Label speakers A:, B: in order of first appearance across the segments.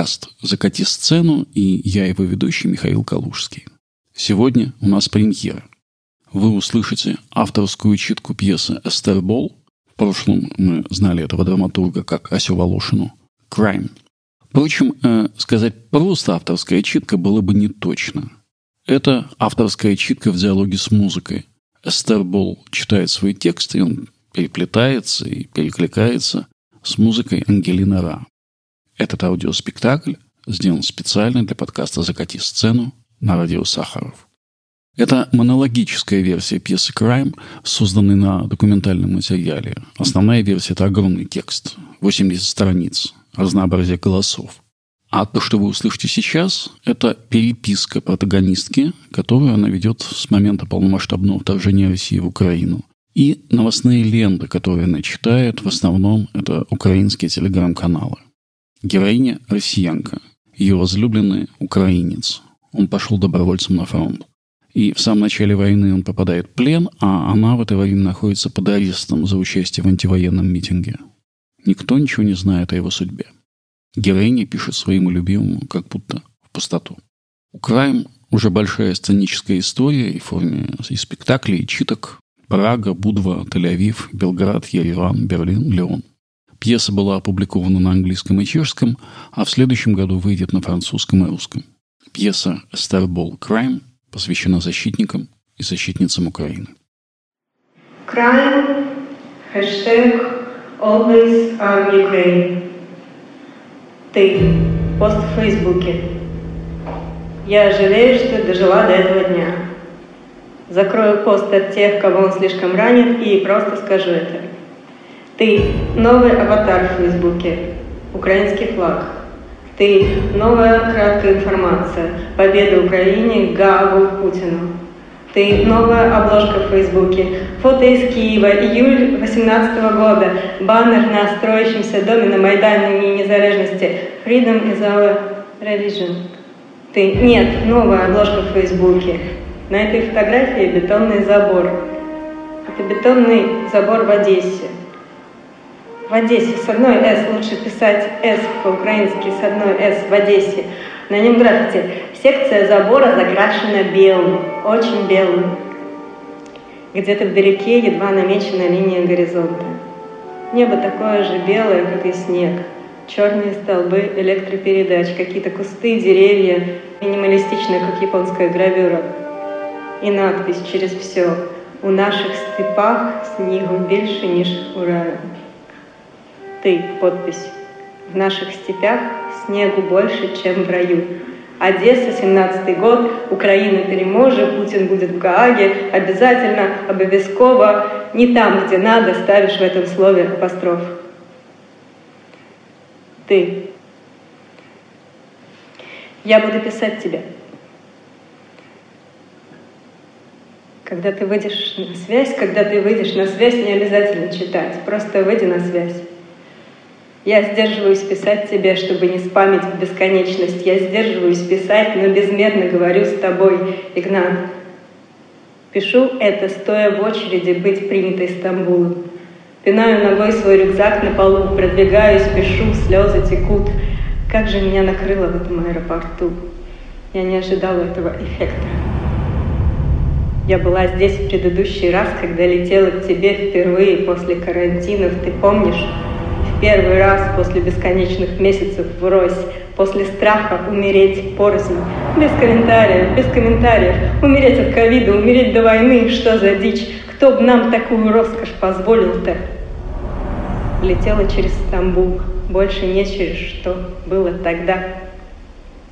A: Подкаст «Закати сцену» и я его ведущий Михаил Калужский. Сегодня у нас премьера. Вы услышите авторскую читку пьесы «Эстер Бол». В прошлом мы знали этого драматурга как Асю Волошину. «Crime». Впрочем, э, сказать просто авторская читка было бы не точно. Это авторская читка в диалоге с музыкой. Эстер Бол читает свой текст, и он переплетается и перекликается с музыкой Ангелина Ра. Этот аудиоспектакль сделан специально для подкаста «Закати сцену» на радио Сахаров. Это монологическая версия пьесы «Крайм», созданной на документальном материале. Основная версия – это огромный текст, 80 страниц, разнообразие голосов. А то, что вы услышите сейчас, это переписка протагонистки, которую она ведет с момента полномасштабного вторжения России в Украину. И новостные ленты, которые она читает, в основном это украинские телеграм-каналы. Героиня – россиянка. Ее возлюбленный – украинец. Он пошел добровольцем на фронт. И в самом начале войны он попадает в плен, а она в это время находится под арестом за участие в антивоенном митинге. Никто ничего не знает о его судьбе. Героиня пишет своему любимому как будто в пустоту. У уже большая сценическая история и в форме и спектаклей, и читок. Прага, Будва, Тель-Авив, Белград, Ереван, Берлин, Леон. Пьеса была опубликована на английском и чешском, а в следующем году выйдет на французском и русском. Пьеса «Starбall Crime» посвящена защитникам и защитницам Украины.
B: Crime, Ukraine. Ты, пост в Фейсбуке. Я жалею, что дожила до этого дня. Закрою пост от тех, кого он слишком ранит, и просто скажу это. Ты – новый аватар в Фейсбуке, украинский флаг. Ты – новая краткая информация, победа Украине, Гаву, Путину. Ты – новая обложка в Фейсбуке, фото из Киева, июль 2018 года, баннер на строящемся доме на Майдане Незалежности «Freedom is our religion». Ты – нет, новая обложка в Фейсбуке, на этой фотографии бетонный забор. Это бетонный забор в Одессе В Одессе с одной «С» лучше писать «С» по-украински с одной «С» в Одессе. На нем граффити. Секция забора закрашена белым, очень белым. Где-то вдалеке едва намечена линия горизонта. Небо такое же белое, как и снег. Черные столбы электропередач, какие-то кусты, деревья, минималистичные, как японская гравюра і надпись через все у наших степах снігу більше, ніж у раю. Ты, подпись. В наших степях снегу больше, чем в раю. Одесса, 17 год, Украина переможе, Путин будет в Гааге, обязательно, обовязково, не там, где надо, ставишь в этом слове апостроф. Ты. Я буду писать тебе. Когда ты выйдешь на связь, когда ты выйдешь на связь, не обязательно читать, просто выйди на связь. Я сдерживаюсь писать тебе, чтобы не спамить в бесконечность. Я сдерживаюсь писать, но безмерно говорю с тобой, Игнат. Пишу это, стоя в очереди быть принятой Стамбулом. Пинаю ногой свой рюкзак на полу, продвигаюсь, пишу, слезы текут. Как же меня накрыло в этом аэропорту. Я не ожидала этого эффекта. Я была здесь в предыдущий раз, когда летела к тебе впервые после карантинов. Ты помнишь? Первый раз после бесконечных месяцев врозь, после страха умереть порознь. Без комментариев, без комментариев. Умереть от ковида, умереть до войны. Что за дичь? Кто бы нам такую роскошь позволил-то? Летела через Стамбул, больше не через что было тогда.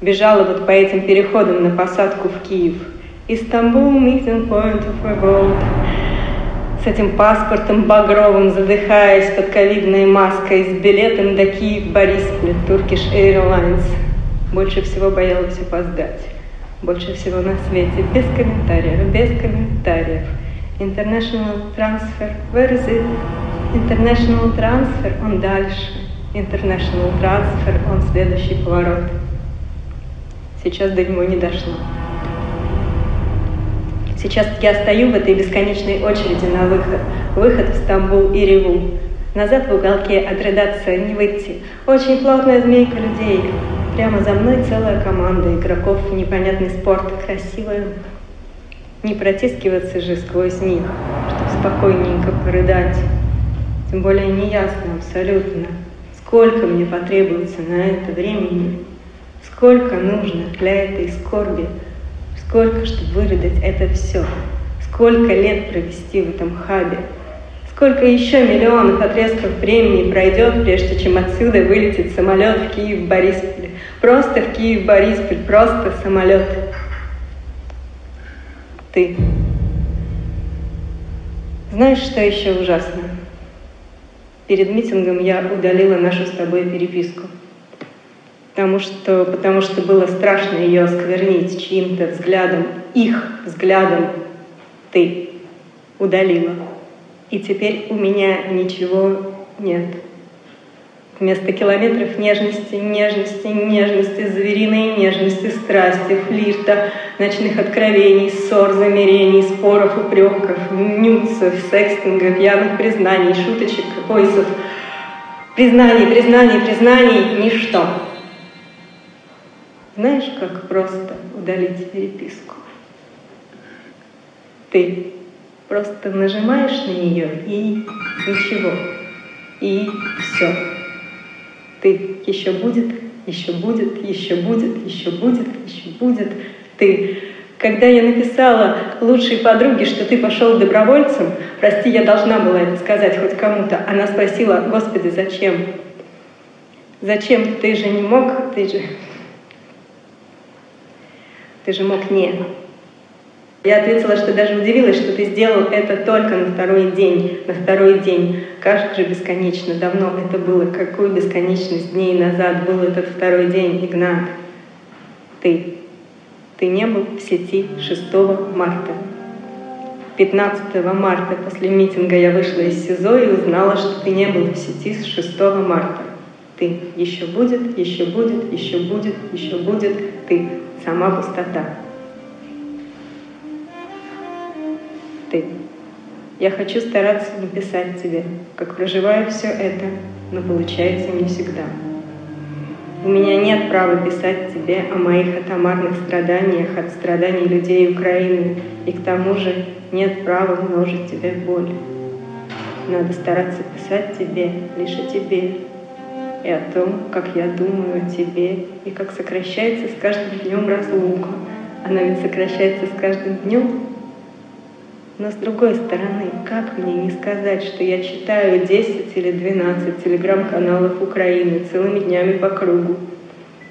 B: Бежала вот по этим переходам на посадку в Киев – Истанбул, meeting point of revolt. С этим паспортом багровым, задыхаясь под ковидной маской, с билетом до Киев, Борисполя, Turkish Airlines. Больше всего боялась опоздать. Больше всего на свете. Без комментариев, без комментариев. International transfer. Where is it? International transfer. Он дальше. International transfer. Он следующий поворот. Сейчас до него не дошло. Сейчас я стою в этой бесконечной очереди на выход. Выход в Стамбул и реву. Назад в уголке отредаться не выйти. Очень плотная змейка людей. Прямо за мной целая команда игроков в непонятный спорт. Красивая. Не протискиваться же сквозь них, чтобы спокойненько порыдать. Тем более неясно абсолютно, сколько мне потребуется на это времени, сколько нужно для этой скорби, сколько, чтобы вырыдать это все, сколько лет провести в этом хабе, сколько еще миллионов отрезков времени пройдет, прежде чем отсюда вылетит самолет в Киев-Борисполь. Просто в Киев-Борисполь, просто самолет. Ты. Знаешь, что еще ужасно? перед митингом я удалила нашу с тобой переписку. Потому что, потому что было страшно ее осквернить чьим-то взглядом, их взглядом. Ты удалила. И теперь у меня ничего нет. Вместо километров нежности, нежности, нежности, звериной нежности, страсти, флирта, ночных откровений, ссор, замерений, споров, упреков, нюцев, секстингов, явных признаний, шуточек, поясов, признаний, признаний, признаний, ничто. Знаешь, как просто удалить переписку? Ты просто нажимаешь на нее и ничего, и все. Ты еще будет, еще будет, еще будет, еще будет, еще будет. Ты. Когда я написала лучшей подруге, что ты пошел добровольцем, прости, я должна была это сказать хоть кому-то, она спросила, Господи, зачем? Зачем? Ты же не мог, ты же... Ты же мог не. Я ответила, что даже удивилась, что ты сделал это только на второй день. На второй день. Как же бесконечно давно это было. Какую бесконечность дней назад был этот второй день, Игнат. Ты. Ты не был в сети 6 марта. 15 марта после митинга я вышла из СИЗО и узнала, что ты не был в сети с 6 марта. Ты. Еще будет, еще будет, еще будет, еще будет. Ты. Сама пустота. ты. Я хочу стараться написать тебе, как проживаю все это, но получается не всегда. У меня нет права писать тебе о моих атомарных страданиях от страданий людей Украины, и к тому же нет права множить тебе боль. Надо стараться писать тебе лишь о тебе и о том, как я думаю о тебе, и как сокращается с каждым днем разлука. Она ведь сокращается с каждым днем, но с другой стороны, как мне не сказать, что я читаю 10 или 12 телеграм-каналов Украины целыми днями по кругу?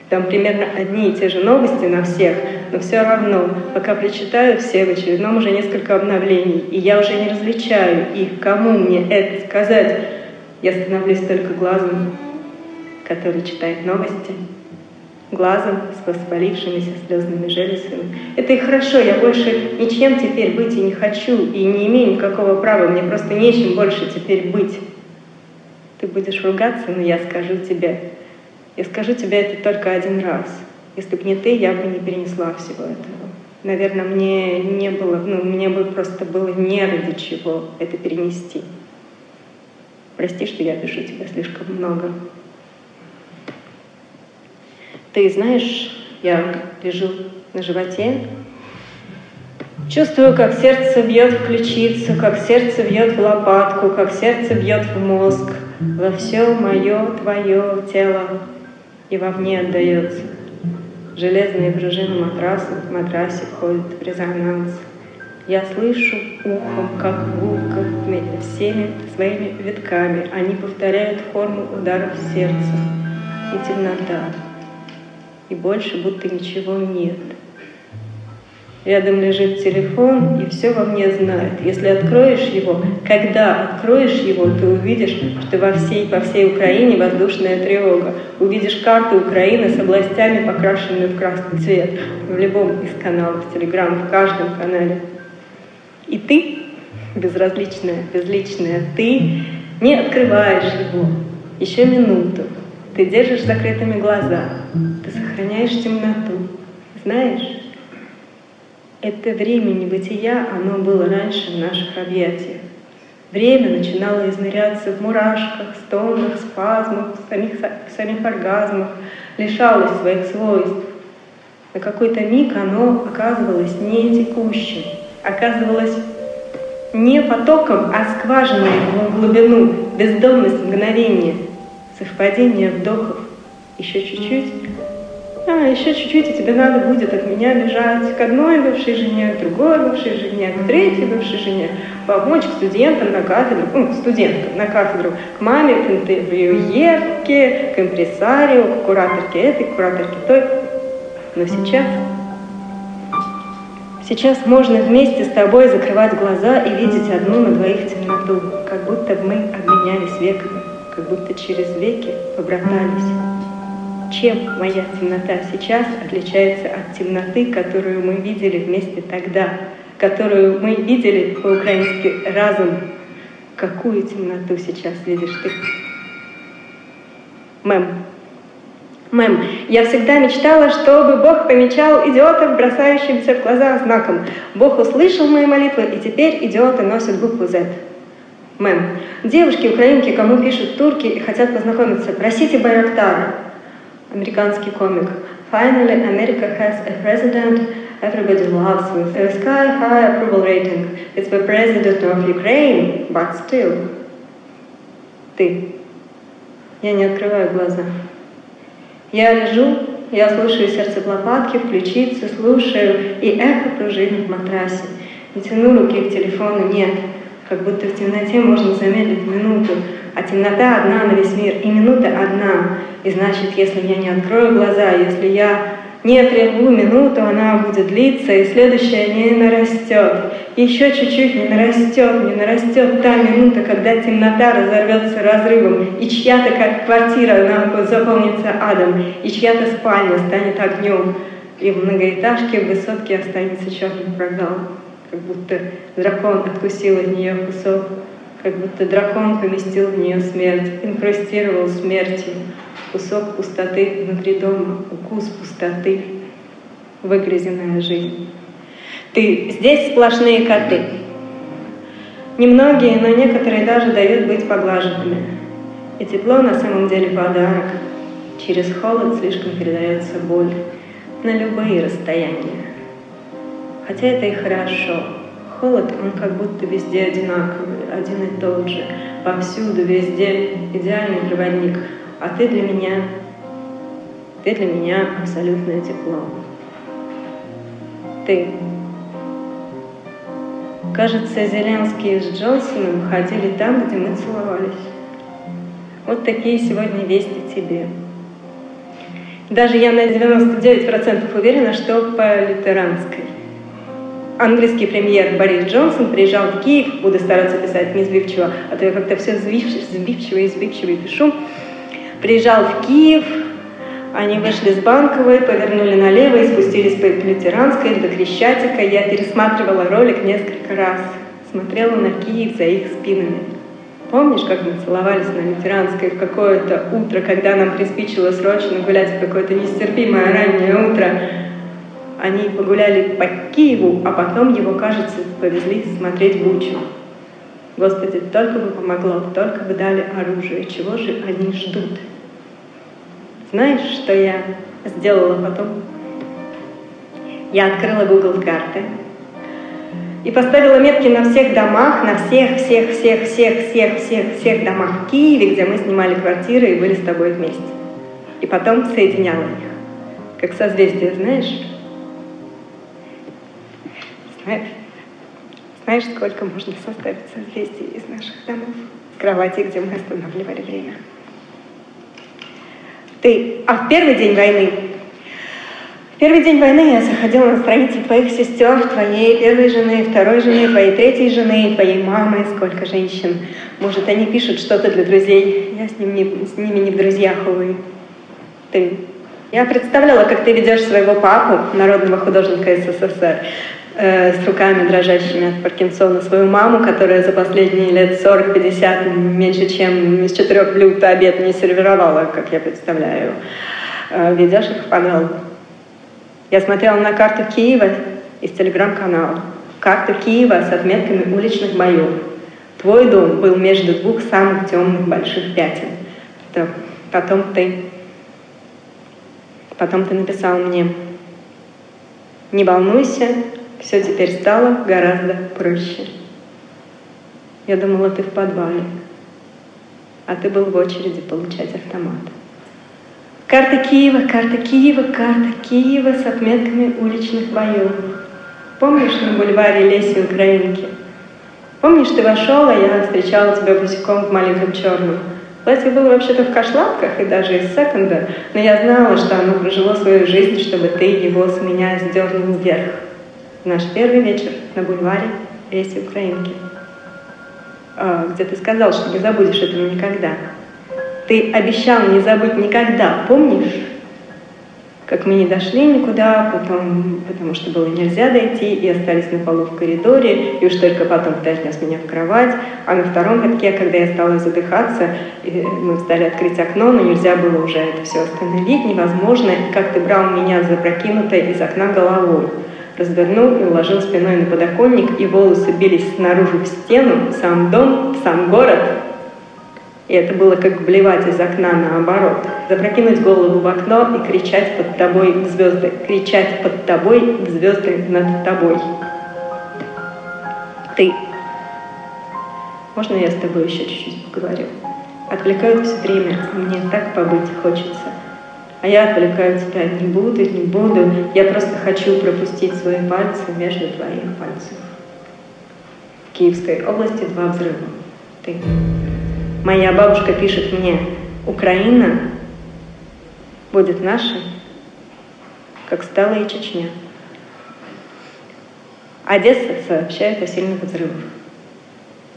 B: Там примерно одни и те же новости на всех, но все равно, пока прочитаю все, в очередном уже несколько обновлений, и я уже не различаю их, кому мне это сказать, я становлюсь только глазом, который читает новости, глазом с воспалившимися слезными железами. Это и хорошо, я больше ничем теперь быть и не хочу, и не имею никакого права, мне просто нечем больше теперь быть. Ты будешь ругаться, но я скажу тебе. Я скажу тебе это только один раз. Если бы не ты, я бы не перенесла всего этого. Наверное, мне не было, ну, мне бы просто было не ради чего это перенести. Прости, что я пишу тебе слишком много. Ты знаешь, я лежу на животе, чувствую, как сердце бьет в ключицу, как сердце бьет в лопатку, как сердце бьет в мозг, во все мое твое тело и во мне отдается. Железные пружины матраса в матрасе входят в резонанс. Я слышу ухом, как гулко всеми своими витками. Они повторяют форму ударов сердца и темнота и больше будто ничего нет. Рядом лежит телефон, и все во мне знает. Если откроешь его, когда откроешь его, ты увидишь, что во всей, по всей Украине воздушная тревога. Увидишь карту Украины с областями, покрашенными в красный цвет. В любом из каналов Телеграм, в каждом канале. И ты, безразличная, безличная, ты не открываешь его еще минуту. Ты держишь закрытыми глаза, сохраняешь темноту. Знаешь, это время небытия, оно было раньше в наших объятиях. Время начинало изныряться в мурашках, стонах, спазмах, самих, самих оргазмах, лишалось своих свойств. На какой-то миг оно оказывалось не текущим, оказывалось не потоком, а скважиной в глубину, бездомность мгновения, совпадение вдохов. Еще чуть-чуть, а еще чуть-чуть, и тебе надо будет от меня бежать к одной бывшей жене, к другой бывшей жене, к третьей бывшей жене, помочь к студентам на кафедру, ну, к студенткам на кафедру, к маме, к интервьюерке, к импресарио, к кураторке этой, к кураторке той. Но сейчас, сейчас можно вместе с тобой закрывать глаза и видеть одну на двоих темноту, как будто мы обменялись веками, как будто через веки побратались. Чем моя темнота сейчас отличается от темноты, которую мы видели вместе тогда, которую мы видели по-украински разум? Какую темноту сейчас видишь ты? Мэм. Мэм, я всегда мечтала, чтобы Бог помечал идиотов, бросающимся в глаза знаком. Бог услышал мои молитвы, и теперь идиоты носят букву Z. Мэм, девушки, украинки, кому пишут турки и хотят познакомиться, просите Байрактара американский комик. Finally, America has a president everybody loves with a sky-high approval rating. It's the president of Ukraine, but still. Ты. Я не открываю глаза. Я лежу, я слушаю сердце лопатки, включиться, слушаю, и эхо пружинит в матрасе. Не тяну руки к телефону, нет. Как будто в темноте можно замедлить минуту, а темнота одна на весь мир, и минута одна. И значит, если я не открою глаза, если я не отрежу минуту, она будет длиться, и следующая не нарастет. Еще чуть-чуть не нарастет, не нарастет та минута, когда темнота разорвется разрывом, и чья-то как квартира она заполнится адом, и чья-то спальня станет огнем, и в многоэтажке в высотке останется черный прогал, как будто дракон откусил от нее кусок как будто дракон поместил в нее смерть, инкрустировал смертью кусок пустоты внутри дома, укус пустоты, выгрызенная жизнь. Ты здесь сплошные коты. Немногие, но некоторые даже дают быть поглаженными. И тепло на самом деле подарок. Через холод слишком передается боль на любые расстояния. Хотя это и хорошо. Холод, он как будто везде одинаковый, один и тот же, повсюду, везде, идеальный проводник. А ты для меня, ты для меня абсолютное тепло. Ты. Кажется, Зеленский с Джонсоном ходили там, где мы целовались. Вот такие сегодня вести тебе. Даже я на 99% уверена, что по лютеранской английский премьер Борис Джонсон приезжал в Киев, буду стараться писать не сбивчиво, а то я как-то все сбивчиво и сбивчиво пишу, приезжал в Киев, они вышли с Банковой, повернули налево и спустились по Лютеранской до Крещатика. Я пересматривала ролик несколько раз, смотрела на Киев за их спинами. Помнишь, как мы целовались на Лютеранской в какое-то утро, когда нам приспичило срочно гулять в какое-то нестерпимое раннее утро? Они погуляли по Киеву, а потом его, кажется, повезли смотреть Бучу. Господи, только бы помогло, только бы дали оружие. Чего же они ждут? Знаешь, что я сделала потом? Я открыла Google карты и поставила метки на всех домах, на всех, всех, всех, всех, всех, всех, всех домах в Киеве, где мы снимали квартиры и были с тобой вместе. И потом соединяла их, как созвездие, знаешь? Знаешь, знаешь, сколько можно составить созвездий из наших домов? Кровати, где мы останавливали время. Ты, а в первый день войны, в первый день войны я заходила на страницы твоих сестер, твоей первой жены, второй жены, твоей третьей жены, твоей мамы, сколько женщин. Может, они пишут что-то для друзей. Я с, ним не, с ними не в друзьях, увы. Ты. Я представляла, как ты ведешь своего папу, народного художника СССР, Э, с руками дрожащими от Паркинсона свою маму, которая за последние лет 40-50 меньше, чем из четырех блюд обед не сервировала, как я представляю. Э, ведешь их в подвал. Я смотрела на карту Киева из телеграм-канала. Карту Киева с отметками уличных боев. Твой дом был между двух самых темных больших пятен. Потом ты, потом ты написал мне, не волнуйся, все теперь стало гораздо проще. Я думала, ты в подвале, а ты был в очереди получать автомат. Карта Киева, карта Киева, карта Киева с отметками уличных боев. Помнишь на бульваре Леси Украинки? Помнишь, ты вошел, а я встречала тебя босиком в маленьком черном? Платье было вообще-то в кошлатках и даже из секонда, но я знала, что оно прожило свою жизнь, чтобы ты его с меня сдернул вверх. Наш первый вечер на бульваре Леси Украинки, а, где ты сказал, что не забудешь этого никогда. Ты обещал не забыть никогда, помнишь? как мы не дошли никуда, потом, потому что было нельзя дойти, и остались на полу в коридоре, и уж только потом ты отнес меня в кровать. А на втором катке, когда я стала задыхаться, мы стали открыть окно, но нельзя было уже это все остановить, невозможно, как ты брал меня запрокинутой из окна головой развернул и уложил спиной на подоконник, и волосы бились снаружи в стену, сам дом, сам город, и это было как блевать из окна наоборот. Запрокинуть голову в окно и кричать под тобой в звезды. Кричать под тобой в звезды над тобой. Ты. Можно я с тобой еще чуть-чуть поговорю? Отвлекают все время, а мне так побыть хочется. А я отвлекаю тебя, не буду, не буду. Я просто хочу пропустить свои пальцы между твоих пальцев. В Киевской области два взрыва. Ты. Моя бабушка пишет мне, Украина будет нашей, как стала и Чечня. Одесса сообщает о сильных взрывах.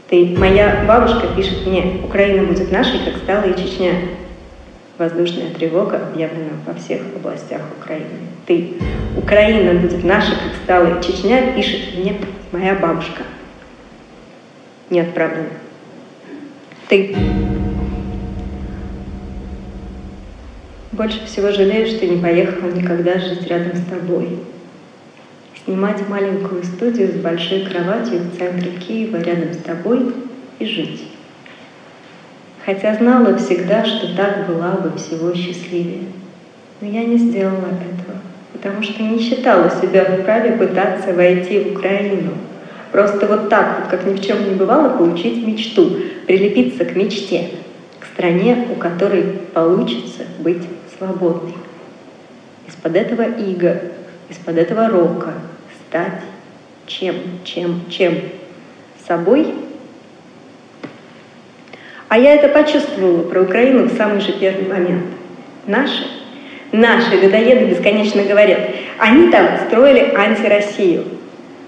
B: Ты, моя бабушка пишет мне, Украина будет нашей, как стала и Чечня. Воздушная тревога объявлена во всех областях Украины. Ты, Украина будет нашей, как стала Чечня, пишет мне моя бабушка. Не отправлена ты. Больше всего жалею, что не поехала никогда жить рядом с тобой. Снимать маленькую студию с большой кроватью в центре Киева рядом с тобой и жить. Хотя знала всегда, что так была бы всего счастливее. Но я не сделала этого, потому что не считала себя вправе пытаться войти в Украину – Просто вот так, вот как ни в чем не бывало, получить мечту, прилепиться к мечте, к стране, у которой получится быть свободной. Из-под этого иго, из-под этого рока стать чем, чем, чем? Собой? А я это почувствовала про Украину в самый же первый момент. Наши, наши людоеды бесконечно говорят, они там строили антироссию,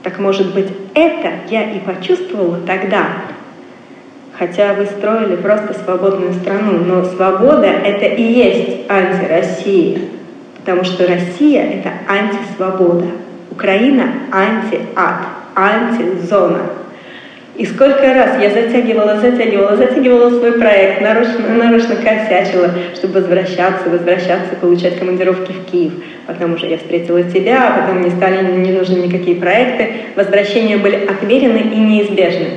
B: так может быть, это я и почувствовала тогда. Хотя вы строили просто свободную страну, но свобода — это и есть антироссия. Потому что Россия — это антисвобода. Украина — антиат, антизона. И сколько раз я затягивала, затягивала, затягивала свой проект, нарочно, нарочно косячила, чтобы возвращаться, возвращаться, получать командировки в Киев. Потом уже я встретила тебя, а потом мне стали не нужны никакие проекты. Возвращения были отверены и неизбежны.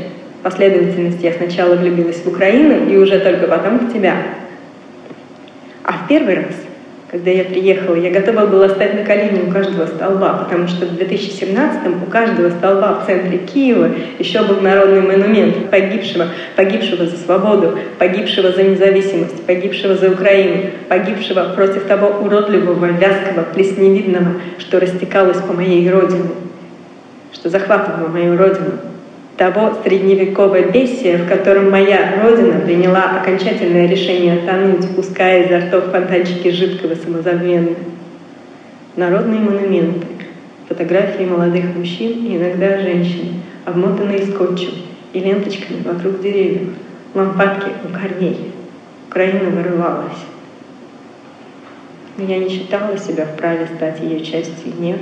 B: Последовательности я сначала влюбилась в Украину и уже только потом в тебя. А в первый раз когда я приехала, я готова была стать на колени у каждого столба, потому что в 2017-м у каждого столба в центре Киева еще был народный монумент погибшего, погибшего за свободу, погибшего за независимость, погибшего за Украину, погибшего против того уродливого, вязкого, плесневидного, что растекалось по моей родине, что захватывало мою родину того средневекового бесия, в котором моя родина приняла окончательное решение тонуть, пуская изо ртов фонтанчики жидкого самозабвения. Народные монументы, фотографии молодых мужчин и иногда женщин, обмотанные скотчем и ленточками вокруг деревьев, лампадки у корней. Украина вырывалась. Но я не считала себя вправе стать ее частью. Нет,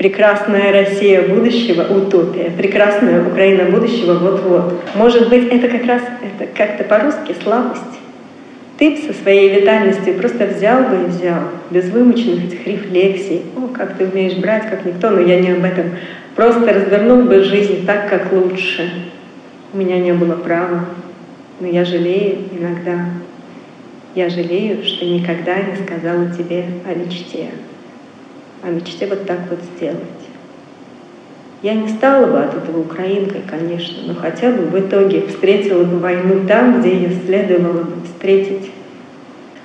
B: прекрасная Россия будущего, утопия, прекрасная Украина будущего вот-вот. Может быть, это как раз это как-то по-русски слабость. Ты со своей витальностью просто взял бы и взял, без вымученных этих рефлексий. О, как ты умеешь брать, как никто, но я не об этом. Просто развернул бы жизнь так, как лучше. У меня не было права, но я жалею иногда. Я жалею, что никогда не сказала тебе о мечте. О мечте вот так вот сделать. Я не стала бы от этого украинкой, конечно, но хотя бы в итоге встретила бы войну там, где ее следовало бы встретить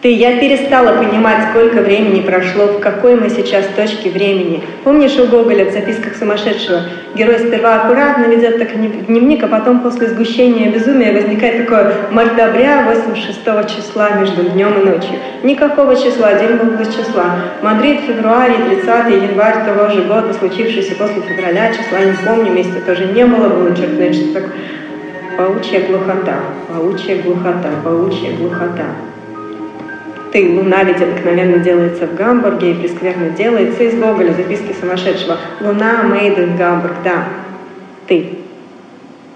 B: ты, я перестала понимать, сколько времени прошло, в какой мы сейчас точке времени. Помнишь у Гоголя в записках сумасшедшего? Герой сперва аккуратно ведет так дневник, а потом после сгущения безумия возникает такое мартабря 86 числа между днем и ночью. Никакого числа, день был без числа. Мадрид, февраль, 30 январь того же года, случившийся после февраля, числа не помню, месяца тоже не было, было черт что такое. Паучья глухота, паучья глухота, паучья глухота ты, луна ведь обыкновенно делается в Гамбурге и прескверно делается из Гоголя, записки сумасшедшего. Луна in Гамбург, да, ты.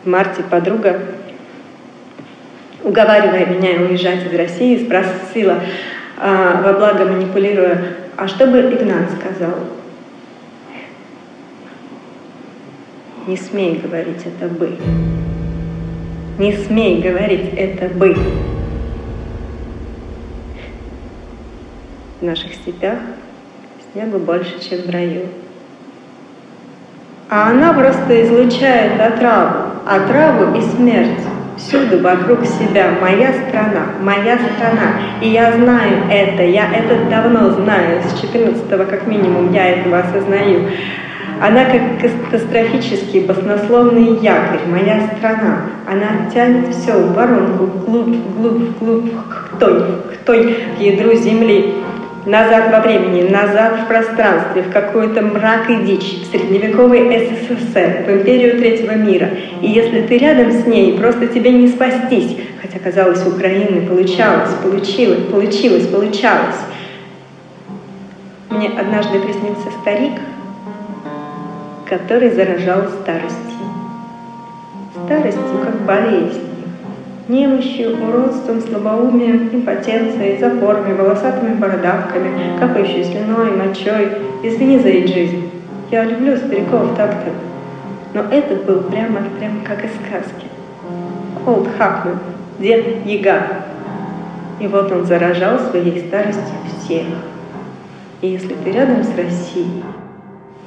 B: В марте подруга, уговаривая меня уезжать из России, спросила, а, во благо манипулируя, а что бы Игнат сказал? Не смей говорить это «бы». Не смей говорить это «бы». В наших степях снега больше, чем в раю. А она просто излучает отраву, отраву и смерть всюду вокруг себя. Моя страна, моя страна. И я знаю это, я это давно знаю, с 14-го как минимум я этого осознаю. Она как катастрофический баснословный якорь, моя страна. Она тянет все в воронку, вглубь, вглубь, вглубь, к той, к той, к ядру земли назад во времени, назад в пространстве, в какой-то мрак и дичь, в средневековый СССР, в империю третьего мира. И если ты рядом с ней, просто тебе не спастись. Хотя, казалось, Украины получалось, получилось, получилось, получалось. Мне однажды приснился старик, который заражал старостью. Старостью как болезнь немощью, уродством, слабоумием, импотенцией, запорами, волосатыми бородавками, капающей слюной, мочой. Извини за жизнь. Я люблю стариков так-то. Но этот был прямо, прямо как из сказки. Олд Хакман, дед Яга. И вот он заражал своей старостью всех. И если ты рядом с Россией,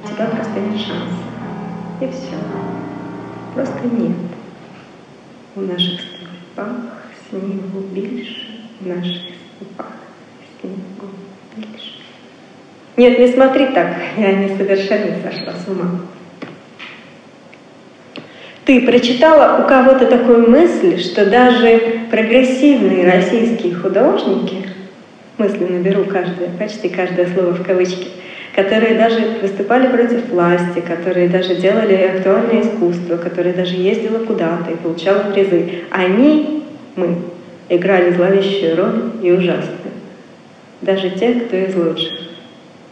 B: у тебя просто нет шанса. И все. Просто нет. У наших степах снігу більше, в наших степах снігу більше. Нет, не смотри так, я не совершенно сошла с ума. Ты прочитала у кого-то такую мысль, что даже прогрессивные российские художники, мысленно беру каждое, почти каждое слово в кавычки, которые даже выступали против власти, которые даже делали актуальное искусство, которые даже ездила куда-то и получала призы. Они, мы, играли зловещую роль и ужасную. Даже те, кто из лучших.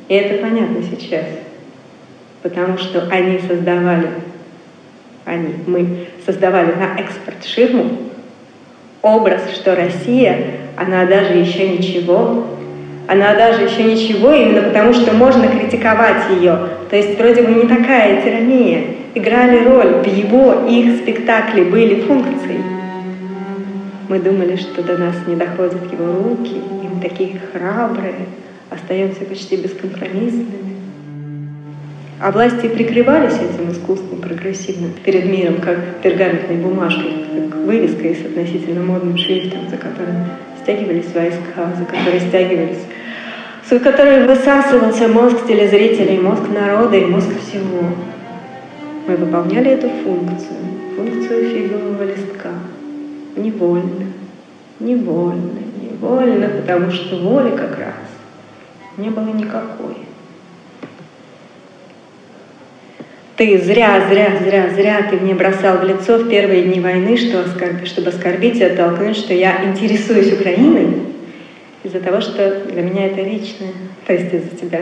B: И это понятно сейчас, потому что они создавали, они, мы создавали на экспорт ширму образ, что Россия, она даже еще ничего, она даже еще ничего, именно потому что можно критиковать ее. То есть вроде бы не такая тирания. Играли роль, в его, их спектакле были функции. Мы думали, что до нас не доходят его руки, и мы такие храбрые, остаемся почти бескомпромиссными. А власти прикрывались этим искусством прогрессивным перед миром, как пергаментной бумажкой, как вывеской с относительно модным шрифтом, за которым стягивались войска, за которые стягивались, с которой высасывался мозг телезрителей, мозг народа и мозг всего. Мы выполняли эту функцию, функцию фигового листка. Невольно, невольно, невольно, потому что воли как раз не было никакой. Ты зря, зря, зря, зря ты мне бросал в лицо в первые дни войны, что, чтобы оскорбить и оттолкнуть, что я интересуюсь Украиной из-за того, что для меня это личное, то есть из-за тебя.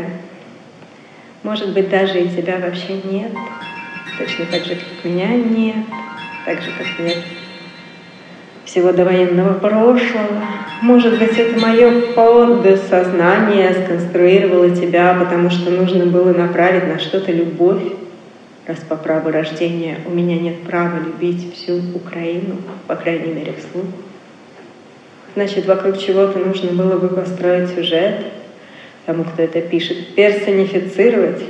B: Может быть, даже и тебя вообще нет, точно так же, как меня нет, так же, как нет всего довоенного прошлого. Может быть, это мое подсознание сконструировало тебя, потому что нужно было направить на что-то любовь, раз по праву рождения у меня нет права любить всю Украину, по крайней мере, вслух. Значит, вокруг чего-то нужно было бы построить сюжет, тому, кто это пишет, персонифицировать.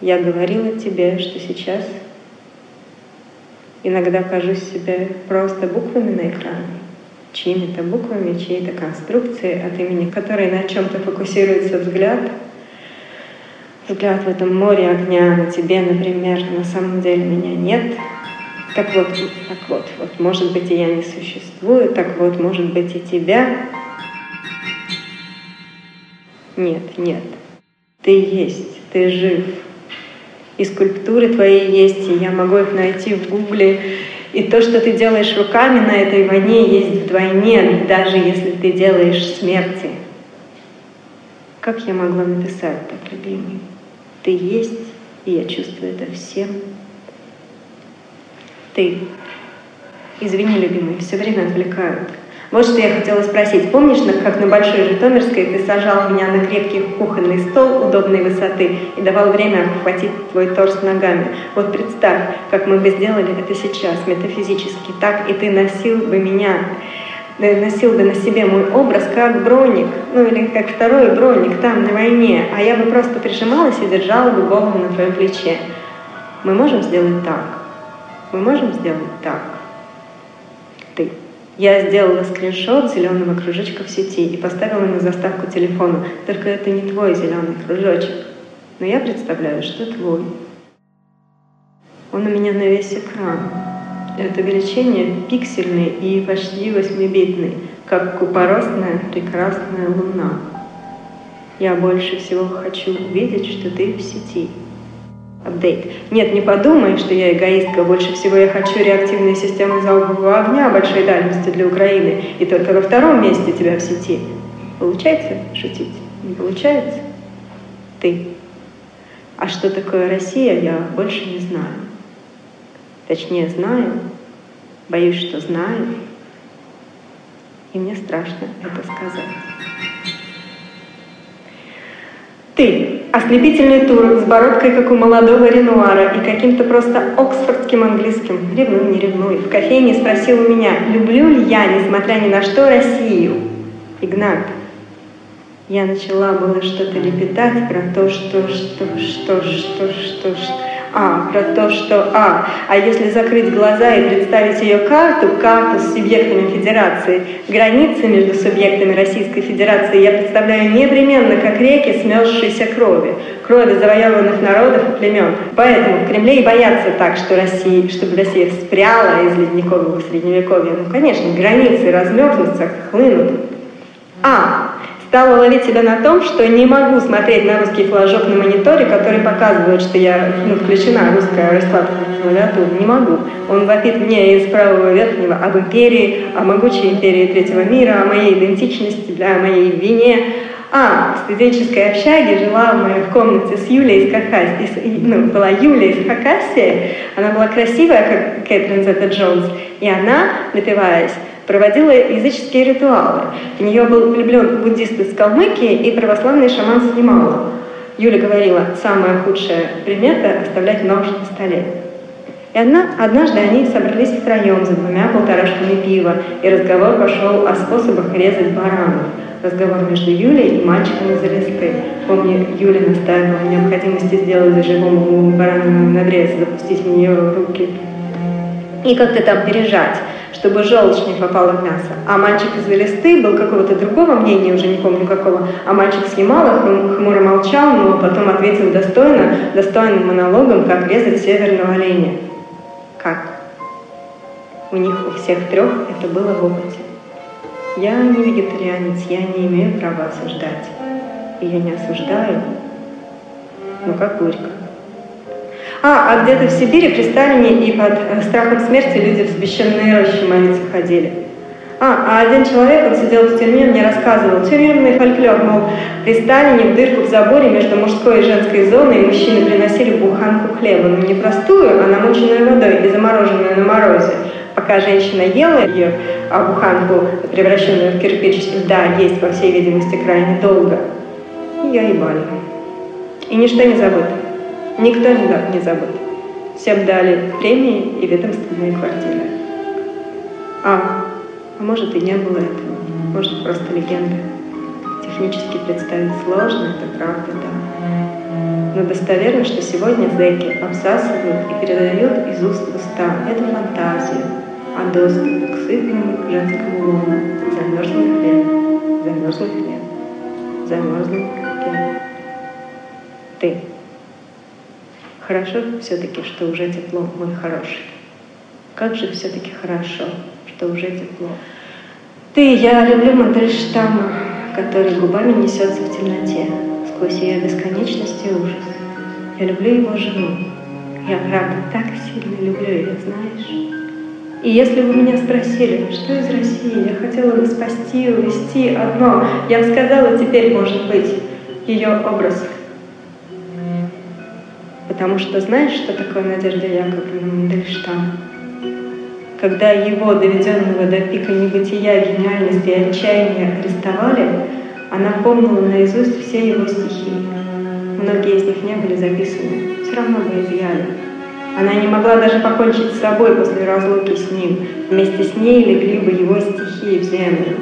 B: Я говорила тебе, что сейчас иногда кажусь себе просто буквами на экране, чьими-то буквами, чьей-то конструкцией, от имени которой на чем-то фокусируется взгляд — взгляд в этом море огня на тебе, например, на самом деле меня нет. Так вот, так вот, вот, может быть, и я не существую, так вот, может быть, и тебя. Нет, нет, ты есть, ты жив. И скульптуры твои есть, и я могу их найти в гугле. И то, что ты делаешь руками на этой войне, есть вдвойне, даже если ты делаешь смерти. Как я могла написать так, любимый? Ты есть, и я чувствую это всем. Ты. Извини, любимый, все время отвлекают. Вот что я хотела спросить. Помнишь, как на Большой Житомирской ты сажал меня на крепкий кухонный стол удобной высоты и давал время обхватить твой торс ногами? Вот представь, как мы бы сделали это сейчас, метафизически, так, и ты носил бы меня носил бы на себе мой образ как броник, ну или как второй броник там на войне, а я бы просто прижималась и держала бы голову на твоем плече. Мы можем сделать так. Мы можем сделать так. Ты. Я сделала скриншот зеленого кружочка в сети и поставила на заставку телефона. Только это не твой зеленый кружочек. Но я представляю, что твой. Он у меня на весь экран. Это увеличение пиксельный и почти восьмибитный, как купоросная прекрасная луна. Я больше всего хочу увидеть, что ты в сети. Апдейт. Нет, не подумай, что я эгоистка. Больше всего я хочу реактивные системы залпового огня большой дальности для Украины. И только во втором месте тебя в сети. Получается шутить? Не получается? Ты. А что такое Россия, я больше не знаю. Точнее, знаю, боюсь, что знаю, и мне страшно это сказать. Ты. Ослепительный тур с бородкой, как у молодого Ренуара, и каким-то просто оксфордским английским. Ревнуй, не ревнуй. В кофейне спросил у меня, люблю ли я, несмотря ни на что, Россию. Игнат. Я начала было что-то лепетать про то, что, что, что, что, что, что а, про то, что А. А если закрыть глаза и представить ее карту, карту с субъектами Федерации, границы между субъектами Российской Федерации я представляю непременно как реки, смерзшиеся крови, крови завоеванных народов и племен. Поэтому в Кремле и боятся так, что Россия, чтобы Россия спряла из ледникового средневековья. Ну, конечно, границы размерзнутся, хлынут. А стала ловить себя на том, что не могу смотреть на русский флажок на мониторе, который показывает, что я ну, включена русская раскладка клавиатуры. Не могу. Он вопит мне из правого верхнего об империи, о могучей империи третьего мира, о моей идентичности, да, о моей вине. А, в студенческой общаге жила в моей комнате с Юлей из Хакасии, ну, была Юлия из Хакасии, она была красивая, как Кэтрин Зетта Джонс, и она, напиваясь, проводила языческие ритуалы. В нее был влюблен буддист из Калмыкии и православный шаман с Юля говорила, самая худшая примета – оставлять нож на столе. И одна, однажды они собрались втроем за двумя полторашками пива, и разговор пошел о способах резать баранов. Разговор между Юлей и мальчиком из листы. Помню, Юля настаивала на необходимости сделать за живому баранину надрез, запустить в нее руки и как-то там пережать чтобы желчь не попала в мясо. А мальчик из Велесты был какого-то другого мнения, уже не помню какого, а мальчик с Ямала хмуро молчал, но потом ответил достойно, достойным монологом, как резать северного оленя. Как? У них у всех трех это было в опыте. Я не вегетарианец, я не имею права осуждать. И я не осуждаю, но как горько. А, а где-то в Сибири при Сталине и под э, страхом смерти люди в священные рощи молиться ходили. А, а один человек, он сидел в тюрьме, мне рассказывал, тюремный фольклор, мол, при Сталине в дырку в заборе между мужской и женской зоной мужчины приносили буханку хлеба, но не простую, а намоченную водой и замороженную на морозе. Пока женщина ела ее, а буханку, превращенную в кирпич да, есть, по всей видимости, крайне долго. Ее ебали. И ничто не забыто. Никто не забыт. Всем дали премии и ведомственные квартиры. А, а может и не было этого. Может просто легенда. Технически представить сложно, это правда, да. Но достоверно, что сегодня зэки обсасывают и передают из уст в уста эту фантазию о доступе к сытному женскому лону, замерзлый хлеб, замерзлый хлеб, замерзлый хлеб. Ты. Хорошо все-таки, что уже тепло, мой хороший. Как же все-таки хорошо, что уже тепло. Ты, я люблю Мандельштама, который губами несется в темноте, сквозь ее бесконечность и ужас. Я люблю его жену. Я, правда, так сильно люблю ее, знаешь. И если бы меня спросили, что из России, я хотела бы спасти, увести одно, я бы сказала, теперь может быть ее образ. Потому что знаешь, что такое Надежда Яковлевна Мандельштам? Когда его, доведенного до пика небытия, гениальности и отчаяния, арестовали, она помнила наизусть все его стихи. Многие из них не были записаны, все равно бы изъяли. Она не могла даже покончить с собой после разлуки с ним. Вместе с ней легли бы его стихи в землю.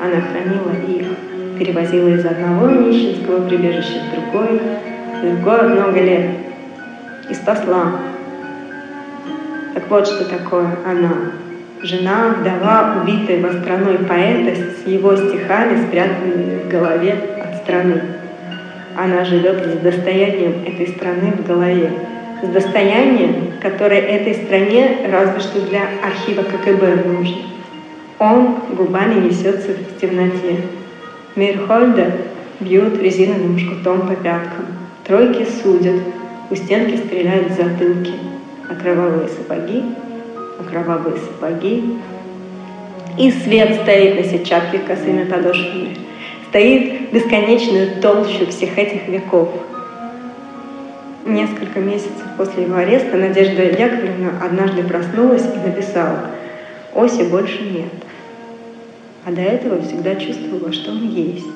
B: Она хранила их, перевозила из одного нищенского прибежища в другое, другое много лет, и спасла. Так вот, что такое она. Жена, вдова, убитая во страной поэта с его стихами, спрятанными в голове от страны. Она живет с достоянием этой страны в голове, с достоянием, которое этой стране разве что для архива КГБ нужно. Он губами несется в темноте. Мирхольда бьют резиновым жгутом по пяткам. Тройки судят, у стенки стреляют в затылки а кровавые сапоги, а кровавые сапоги. И свет стоит на сетчатке косыми подошвами, стоит бесконечную толщу всех этих веков. Несколько месяцев после его ареста Надежда Яковлевна однажды проснулась и написала «Оси больше нет». А до этого всегда чувствовала, что он есть.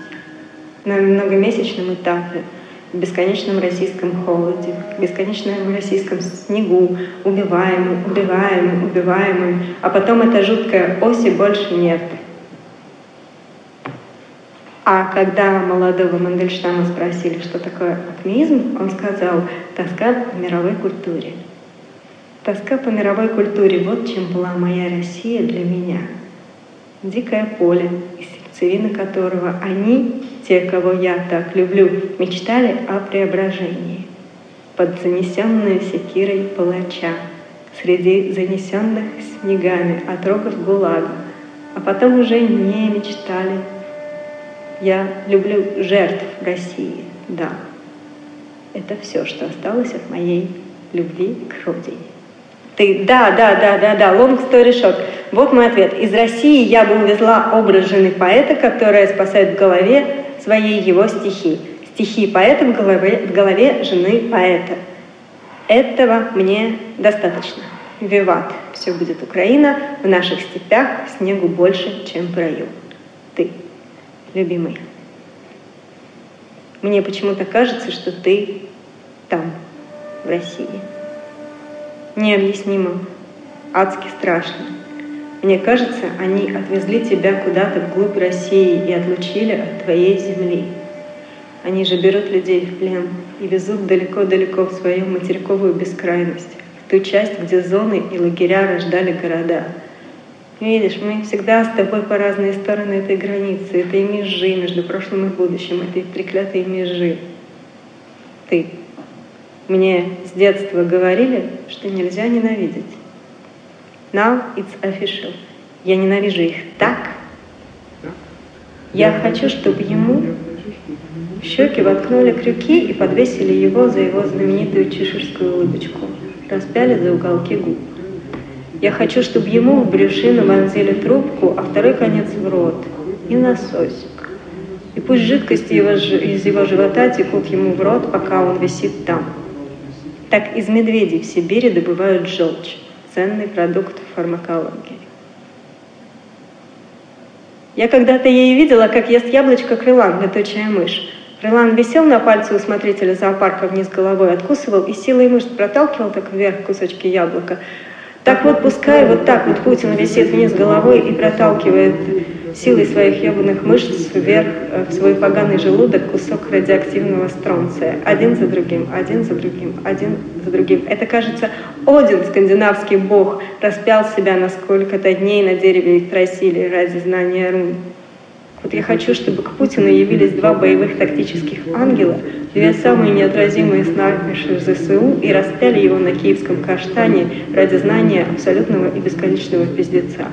B: На многомесячном этапе – в бесконечном российском холоде, в бесконечном российском снегу, убиваемый, убиваемый, убиваемый, а потом эта жуткая оси больше нет. А когда молодого Мандельштама спросили, что такое акмеизм, он сказал «тоска по мировой культуре». Тоска по мировой культуре – вот чем была моя Россия для меня. Дикое поле, из сердцевины которого они те, кого я так люблю, мечтали о преображении. Под занесенную секирой палача, среди занесенных снегами отроков ГУЛАГа, а потом уже не мечтали. Я люблю жертв России, да. Это все, что осталось от моей любви к родине. Ты, да, да, да, да, да, long story short. Вот мой ответ. Из России я бы увезла образ жены поэта, которая спасает в голове своей его стихи. Стихи поэта в голове, в голове жены поэта. Этого мне достаточно. Виват. Все будет Украина. В наших степях снегу больше, чем в раю. Ты, любимый. Мне почему-то кажется, что ты там, в России. Необъяснимо, адски страшно. Мне кажется, они отвезли тебя куда-то вглубь России и отлучили от твоей земли. Они же берут людей в плен и везут далеко-далеко в свою материковую бескрайность, в ту часть, где зоны и лагеря рождали города. Видишь, мы всегда с тобой по разные стороны этой границы, этой межи между прошлым и будущим, этой приклятой межи. Ты. Мне с детства говорили, что нельзя ненавидеть. Now it's official. Я ненавижу их так. Я хочу, чтобы ему в щеки воткнули крюки и подвесили его за его знаменитую чеширскую улыбочку, распяли за уголки губ. Я хочу, чтобы ему в брюшину вонзили трубку, а второй конец в рот и насосик. И пусть жидкости его, из его живота текут ему в рот, пока он висит там. Так из медведей в Сибири добывают желчь ценный продукт фармакологии. Я когда-то ей видела, как ест яблочко крылан, летучая мышь. Ролан висел на пальце у смотрителя зоопарка вниз головой, откусывал и силой мышц проталкивал так вверх кусочки яблока. Так вот, пускай вот так вот Путин висит вниз головой и проталкивает силой своих ебаных мышц вверх э, в свой поганый желудок кусок радиоактивного стронция. Один за другим, один за другим, один за другим. Это, кажется, Один, скандинавский бог, распял себя на сколько-то дней на дереве Игдрасилии ради знания рун. Вот я хочу, чтобы к Путину явились два боевых тактических ангела, две самые неотразимые снайперши ЗСУ и распяли его на киевском каштане ради знания абсолютного и бесконечного пиздеца.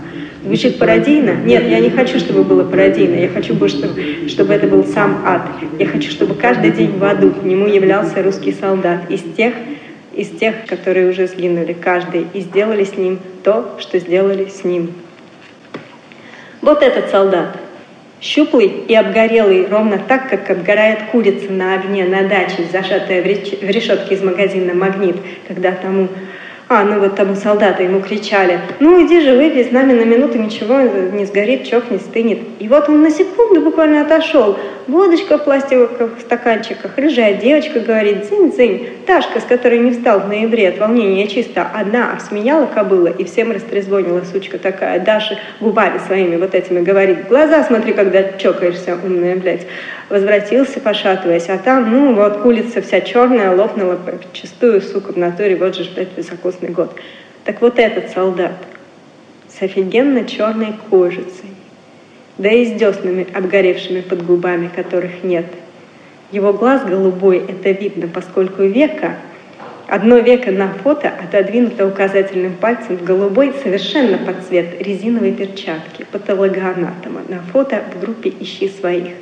B: Звучит пародийно? Нет, я не хочу, чтобы было пародийно. Я хочу, чтобы, чтобы это был сам ад. Я хочу, чтобы каждый день в аду к нему являлся русский солдат из тех, из тех, которые уже сгинули, каждый, и сделали с ним то, что сделали с ним. Вот этот солдат, Щуплый и обгорелый ровно так, как обгорает курица на огне на даче, зажатая в решетке из магазина «Магнит», когда тому а, ну вот там солдаты ему кричали, ну иди же выпей с нами на минуту, ничего не сгорит, чок не стынет. И вот он на секунду буквально отошел, водочка в пластиковых стаканчиках, рыжая девочка говорит, дзынь-дзынь, Ташка, с которой не встал в ноябре от волнения чисто одна, а смеяла кобыла и всем растрезвонила сучка такая, Даша губами своими вот этими говорит, глаза смотри, когда чокаешься, умная, блядь возвратился, пошатываясь, а там, ну, вот кулица вся черная, лопнула чистую, сука, в натуре, вот же, блядь, высокосный год. Так вот этот солдат с офигенно черной кожицей, да и с деснами, обгоревшими под губами, которых нет. Его глаз голубой, это видно, поскольку века, одно веко на фото отодвинуто указательным пальцем в голубой совершенно под цвет резиновой перчатки патологоанатома на фото в группе «Ищи своих».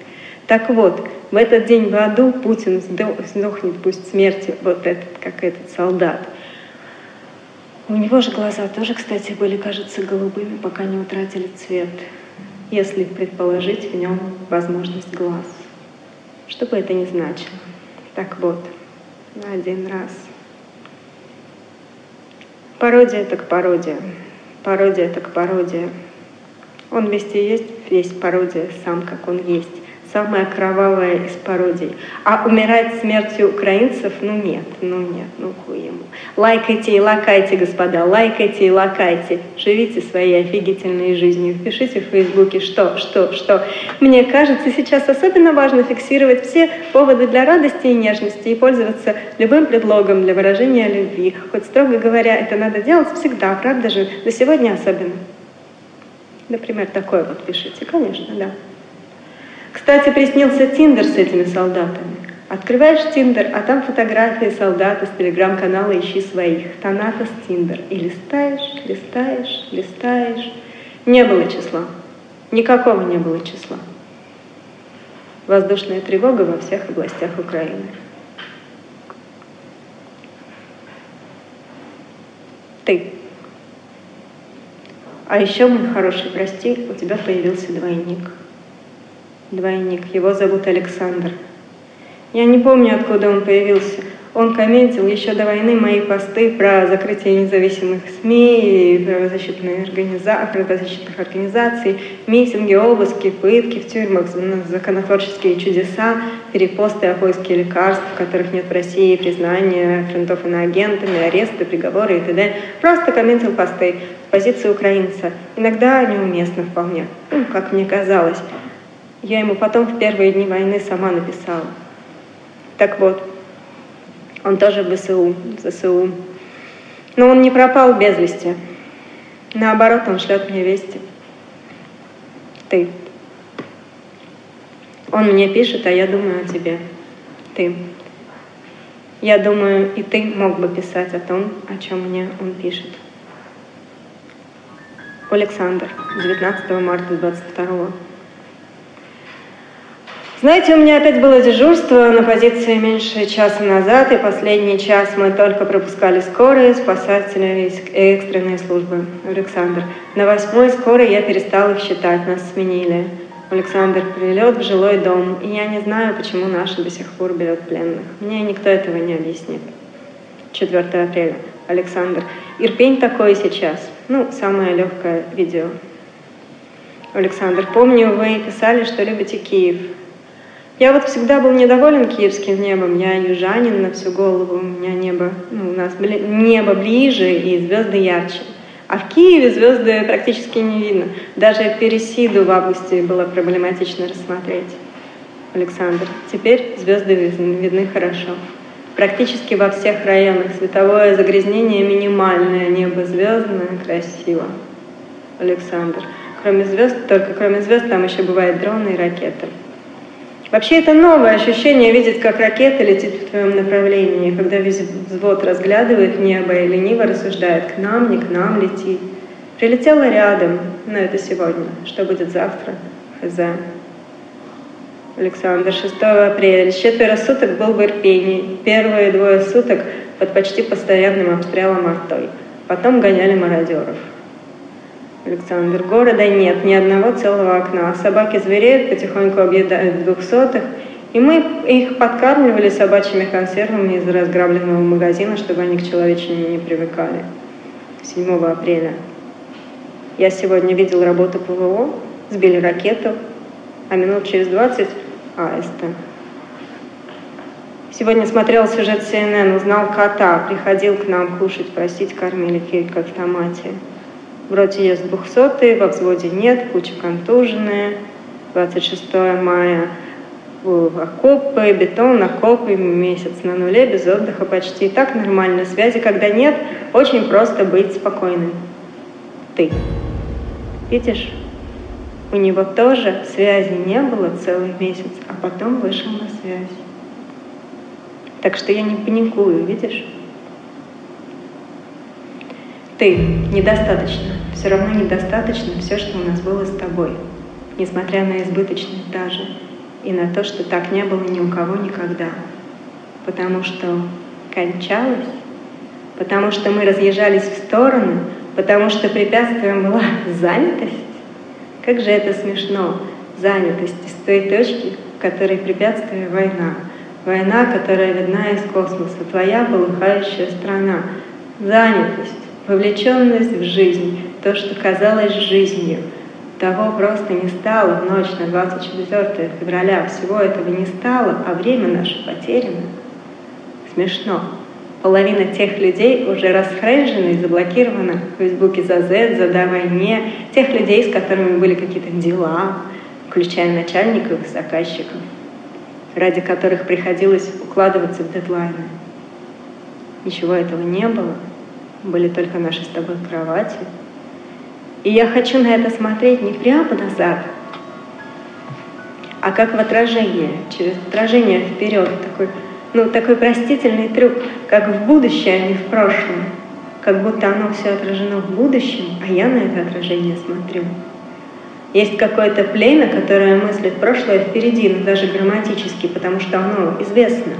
B: Так вот, в этот день в аду Путин сдохнет, пусть смерти, вот этот, как этот солдат. У него же глаза тоже, кстати, были, кажется, голубыми, пока не утратили цвет, если предположить в нем возможность глаз. Что бы это ни значило. Так вот, на один раз. Пародия так пародия. Пародия так пародия. Он везде есть, весь пародия сам, как он есть самая кровавая из пародий. А умирать смертью украинцев, ну нет, ну нет, ну хуй ему. Лайкайте и лакайте, господа, лайкайте и лакайте. Живите своей офигительной жизнью. Пишите в Фейсбуке, что, что, что. Мне кажется, сейчас особенно важно фиксировать все поводы для радости и нежности и пользоваться любым предлогом для выражения любви. Хоть, строго говоря, это надо делать всегда, правда же? Но сегодня особенно. Например, такое вот пишите, конечно, да. Кстати, приснился Тиндер с этими солдатами. Открываешь Тиндер, а там фотографии солдата с телеграм-канала «Ищи своих». Танатос Тиндер. И листаешь, листаешь, листаешь. Не было числа. Никакого не было числа. Воздушная тревога во всех областях Украины. Ты. А еще, мой хороший, прости, у тебя появился двойник двойник. Его зовут Александр. Я не помню, откуда он появился. Он комментил еще до войны мои посты про закрытие независимых СМИ, правозащитных, организа... правозащитных организаций, митинги, обыски, пытки в тюрьмах, законотворческие чудеса, перепосты о поиске лекарств, которых нет в России, признание фронтов иноагентами, аресты, приговоры и т.д. Просто комментил посты позиции украинца. Иногда неуместно вполне, ну, как мне казалось. Я ему потом в первые дни войны сама написала. Так вот, он тоже в ВСУ, в ЗСУ. Но он не пропал без вести. Наоборот, он шлет мне вести. Ты. Он мне пишет, а я думаю о тебе. Ты. Я думаю, и ты мог бы писать о том, о чем мне он пишет. Александр, 19 марта 22 знаете, у меня опять было дежурство на позиции меньше часа назад, и последний час мы только пропускали скорые, спасатели и экстренные службы. Александр. На восьмой скорой я перестал их считать, нас сменили. Александр, прилет в жилой дом, и я не знаю, почему наши до сих пор берет пленных. Мне никто этого не объяснит. 4 апреля. Александр. Ирпень такой сейчас. Ну, самое легкое видео. Александр, помню, вы писали, что любите Киев. Я вот всегда был недоволен киевским небом. Я южанин на всю голову. У меня небо, ну, у нас бли, небо ближе и звезды ярче. А в Киеве звезды практически не видно. Даже Пересиду в августе было проблематично рассмотреть. Александр. Теперь звезды видны, видны хорошо. Практически во всех районах световое загрязнение минимальное, небо звездное, красиво. Александр. Кроме звезд, только кроме звезд там еще бывают дроны и ракеты. Вообще это новое ощущение видеть, как ракета летит в твоем направлении, когда весь взвод разглядывает небо и лениво рассуждает, к нам, не к нам летит. Прилетела рядом, но это сегодня. Что будет завтра? Хз. Александр, 6 апреля. Четверо суток был в Ирпении. Первые двое суток под почти постоянным обстрелом артой. Потом гоняли мародеров. Александр. Города нет, ни одного целого окна. Собаки звереют, потихоньку объедают двухсотых. И мы их подкармливали собачьими консервами из разграбленного магазина, чтобы они к человечине не привыкали. 7 апреля. Я сегодня видел работу ПВО, сбили ракету, а минут через 20 аиста. Сегодня смотрел сюжет CNN, узнал кота, приходил к нам кушать, просить, кормили в Вроде есть двухсотый, во взводе нет, куча контуженная. 26 мая окопы, бетон, окопы, месяц на нуле, без отдыха почти. И так нормально. Связи, когда нет, очень просто быть спокойным. Ты. Видишь? У него тоже связи не было целый месяц, а потом вышел на связь. Так что я не паникую, видишь? Ты недостаточно, все равно недостаточно все, что у нас было с тобой, несмотря на избыточность даже, и на то, что так не было ни у кого никогда. Потому что кончалось, потому что мы разъезжались в стороны, потому что препятствием была занятость. Как же это смешно, занятость из той точки, в которой препятствие война. Война, которая видна из космоса, твоя полыхающая страна. Занятость Вовлеченность в жизнь, то, что казалось жизнью, того просто не стало в ночь на 24 февраля. Всего этого не стало, а время наше потеряно. Смешно. Половина тех людей уже расхренжена и заблокирована в Фейсбуке за Z, за «Да войне», тех людей, с которыми были какие-то дела, включая начальников и заказчиков, ради которых приходилось укладываться в дедлайны. Ничего этого не было — были только наши с тобой кровати. И я хочу на это смотреть не прямо назад, а как в отражение, через отражение вперед, такой, ну, такой простительный трюк, как в будущее, а не в прошлом. Как будто оно все отражено в будущем, а я на это отражение смотрю. Есть какое-то племя, которое мыслит прошлое впереди, но даже грамматически, потому что оно известно,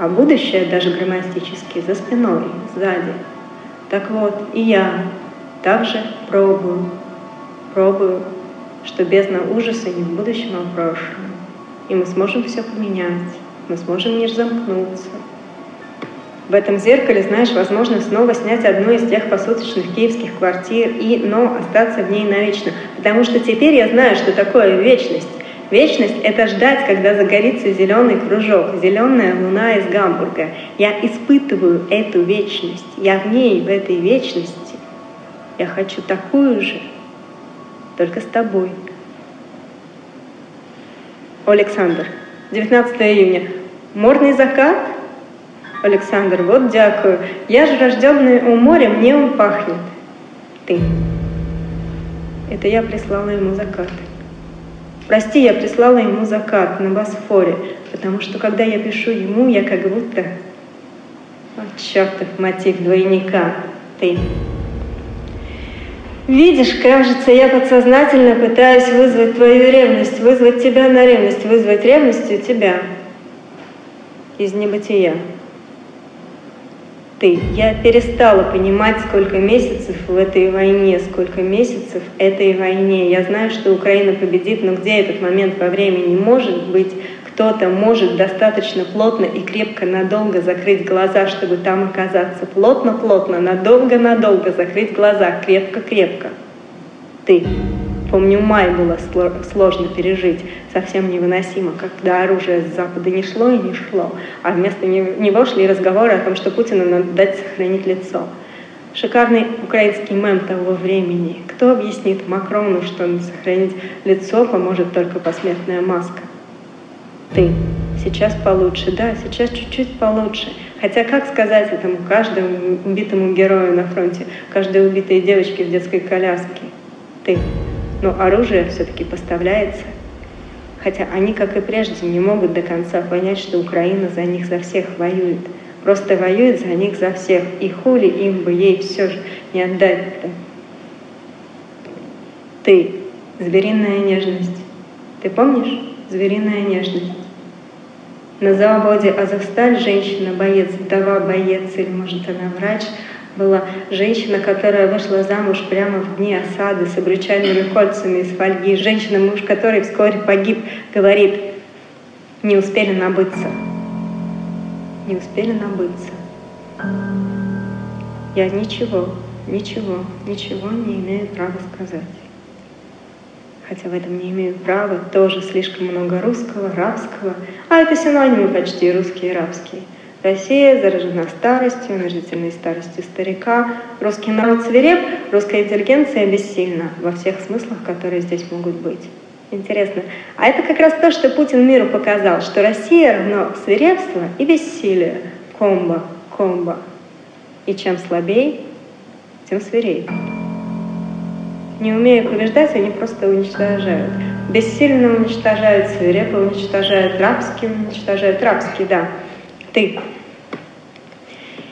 B: а будущее даже грамматически за спиной, сзади. Так вот, и я также пробую, пробую, что бездна ужаса не в будущем, а в прошлом. И мы сможем все поменять, мы сможем не замкнуться. В этом зеркале, знаешь, возможно снова снять одну из тех посуточных киевских квартир и, но остаться в ней навечно. Потому что теперь я знаю, что такое вечность. Вечность — это ждать, когда загорится зеленый кружок, зеленая луна из Гамбурга. Я испытываю эту вечность. Я в ней, в этой вечности. Я хочу такую же, только с тобой. Александр, 19 июня. Морный закат? Александр, вот дякую. Я же рожденный у моря, мне он пахнет. Ты. Это я прислала ему закат. Прости, я прислала ему закат на Босфоре, потому что когда я пишу ему, я как будто... О, чертов мотив двойника, ты. Видишь, кажется, я подсознательно пытаюсь вызвать твою ревность, вызвать тебя на ревность, вызвать ревность у тебя из небытия ты. Я перестала понимать, сколько месяцев в этой войне, сколько месяцев этой войне. Я знаю, что Украина победит, но где этот момент во времени? Может быть, кто-то может достаточно плотно и крепко надолго закрыть глаза, чтобы там оказаться. Плотно-плотно, надолго-надолго закрыть глаза, крепко-крепко. Ты. Помню, май было сложно пережить, совсем невыносимо, когда оружие с Запада не шло и не шло, а вместо него шли разговоры о том, что Путину надо дать сохранить лицо. Шикарный украинский мем того времени. Кто объяснит Макрону, что сохранить лицо поможет только посмертная маска? Ты. Сейчас получше, да, сейчас чуть-чуть получше. Хотя как сказать этому каждому убитому герою на фронте, каждой убитой девочке в детской коляске? Ты. Но оружие все-таки поставляется. Хотя они, как и прежде, не могут до конца понять, что Украина за них за всех воюет. Просто воюет за них за всех. И хули им бы ей все же не отдать-то. Ты. Звериная нежность. Ты помнишь? Звериная нежность. На заводе «Азовсталь» женщина-боец, вдова-боец, или, может, она врач – была женщина, которая вышла замуж прямо в дни осады с обручальными кольцами из фольги. Женщина, муж которой вскоре погиб, говорит, не успели набыться. Не успели набыться. Я ничего, ничего, ничего не имею права сказать. Хотя в этом не имею права, тоже слишком много русского, рабского, а это синонимы почти русские и рабские – Россия заражена старостью, омерзительной старостью старика. Русский народ свиреп, русская интеллигенция бессильна во всех смыслах, которые здесь могут быть. Интересно. А это как раз то, что Путин миру показал, что Россия равно свирепство и бессилие. Комбо, комбо. И чем слабее, тем свирее. Не умея побеждать, они просто уничтожают. Бессильно уничтожают, свирепо уничтожают, рабски уничтожают, рабски, да ты.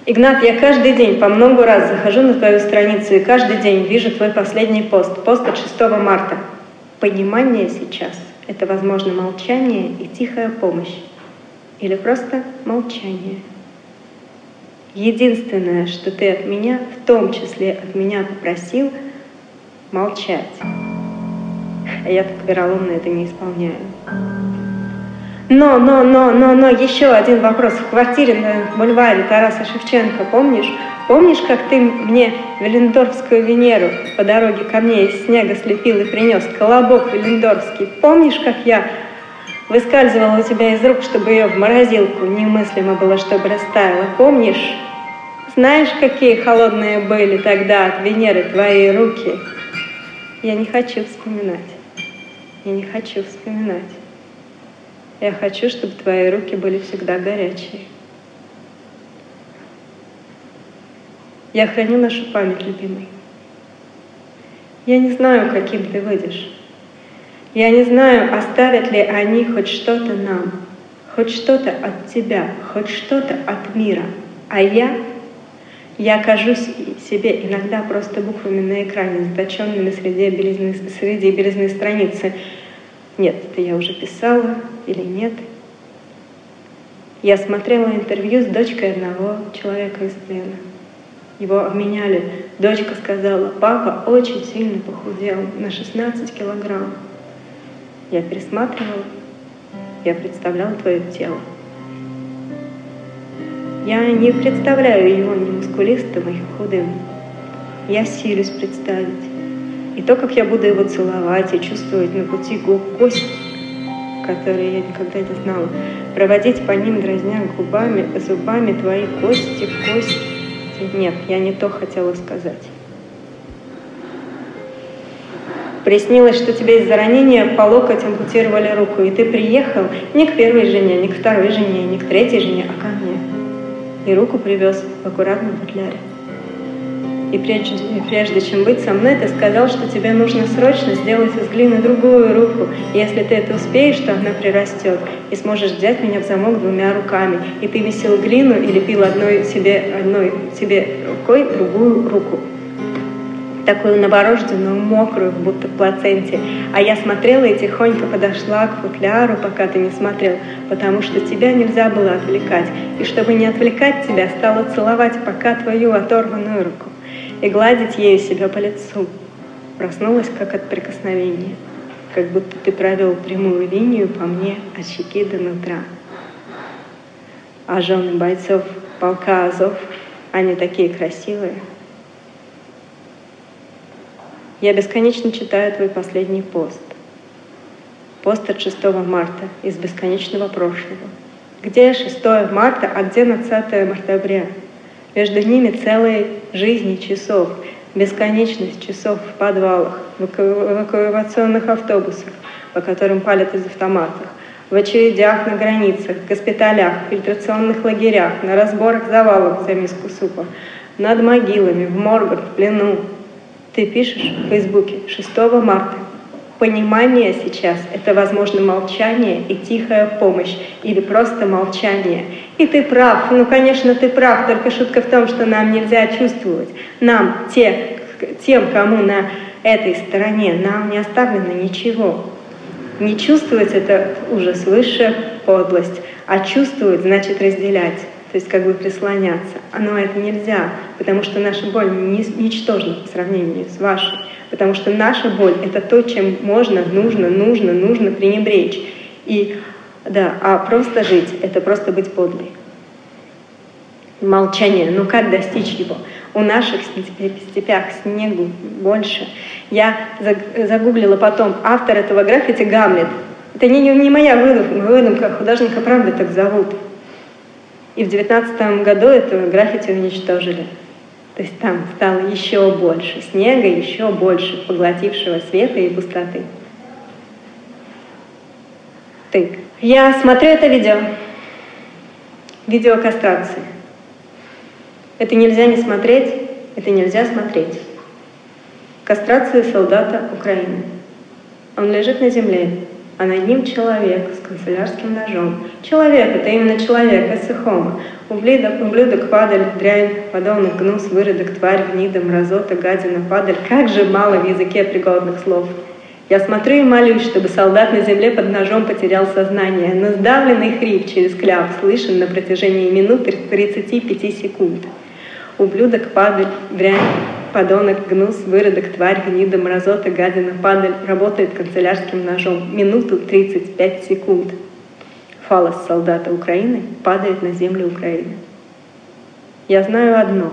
B: Игнат, я каждый день по много раз захожу на твою страницу и каждый день вижу твой последний пост, пост от 6 марта. Понимание сейчас — это, возможно, молчание и тихая помощь. Или просто молчание. Единственное, что ты от меня, в том числе от меня попросил, молчать. А я так вероломно это не исполняю. Но, но, но, но, но, еще один вопрос. В квартире на бульваре Тараса Шевченко, помнишь? Помнишь, как ты мне Велендорфскую Венеру по дороге ко мне из снега слепил и принес? Колобок Велендорфский. Помнишь, как я выскальзывала у тебя из рук, чтобы ее в морозилку немыслимо было, чтобы растаяла? Помнишь? Знаешь, какие холодные были тогда от Венеры твои руки? Я не хочу вспоминать. Я не хочу вспоминать. Я хочу, чтобы твои руки были всегда горячие. Я храню нашу память, любимый. Я не знаю, каким ты выйдешь. Я не знаю, оставят ли они хоть что-то нам, хоть что-то от тебя, хоть что-то от мира. А я, я кажусь себе иногда просто буквами на экране, заточенными среди белизны, среди белизны страницы. Нет, это я уже писала, или нет. Я смотрела интервью с дочкой одного человека из плена. Его обменяли. Дочка сказала, папа очень сильно похудел, на 16 килограмм. Я пересматривала, я представляла твое тело. Я не представляю его ни мускулистым, ни худым. Я силюсь представить. И то, как я буду его целовать и чувствовать на пути губ кость которые я никогда не знала, проводить по ним, дразня губами, зубами твои кости, кости. Нет, я не то хотела сказать. Приснилось, что тебе из-за ранения по локоть ампутировали руку, и ты приехал не к первой жене, не к второй жене, не к третьей жене, а ко мне. И руку привез в аккуратном футляре. И прежде, прежде чем быть со мной, ты сказал, что тебе нужно срочно сделать из глины другую руку. И если ты это успеешь, то она прирастет. И сможешь взять меня в замок двумя руками. И ты месил глину и лепил одной себе, одной себе рукой другую руку. Такую новорожденную, мокрую, будто в плаценте. А я смотрела и тихонько подошла к футляру, пока ты не смотрел, потому что тебя нельзя было отвлекать. И чтобы не отвлекать тебя, стала целовать пока твою оторванную руку и гладить ею себя по лицу. Проснулась как от прикосновения, как будто ты провел прямую линию по мне от щеки до нутра. А жены бойцов полка Азов, они такие красивые. Я бесконечно читаю твой последний пост. Пост от 6 марта из бесконечного прошлого. Где 6 марта, а где 20 мартабря? Между ними целые жизни часов, бесконечность часов в подвалах, в эвакуационных автобусах, по которым палят из автоматов, в очередях на границах, госпиталях, фильтрационных лагерях, на разборах завалов за миску супа, над могилами, в моргах, в плену. Ты пишешь в Фейсбуке 6 марта. Понимание сейчас — это, возможно, молчание и тихая помощь, или просто молчание. И ты прав, ну, конечно, ты прав, только шутка в том, что нам нельзя чувствовать. Нам, те, тем, кому на этой стороне, нам не оставлено ничего. Не чувствовать — это ужас, высшая подлость, а чувствовать — значит разделять, то есть как бы прислоняться. А но это нельзя, потому что наша боль ничтожна по сравнению с вашей. Потому что наша боль — это то, чем можно, нужно, нужно, нужно пренебречь. И да, а просто жить — это просто быть подлой. Молчание. Ну как достичь его? У наших степях снегу больше. Я загуглила потом автор этого граффити Гамлет. Это не, не моя выдумка, художника, правда так зовут. И в девятнадцатом году это граффити уничтожили. То есть там стало еще больше снега, еще больше поглотившего света и пустоты. Ты. Я смотрю это видео. Видео кастрации. Это нельзя не смотреть, это нельзя смотреть. Кастрация солдата Украины. Он лежит на земле, а над ним человек с канцелярским ножом. Человек — это именно человек, эссехома. Ублюдок, ублюдок, падаль, дрянь, подонок, гнус, выродок, тварь, гнида, мразота, гадина, падаль. Как же мало в языке пригодных слов. Я смотрю и молюсь, чтобы солдат на земле под ножом потерял сознание, но сдавленный хрип через кляп слышен на протяжении минут 35 секунд. Ублюдок, падаль, дрянь, подонок, гнус, выродок, тварь, гнида, мразота, гадина, падаль работает канцелярским ножом минуту 35 секунд. Фалос солдата Украины падает на землю Украины. Я знаю одно.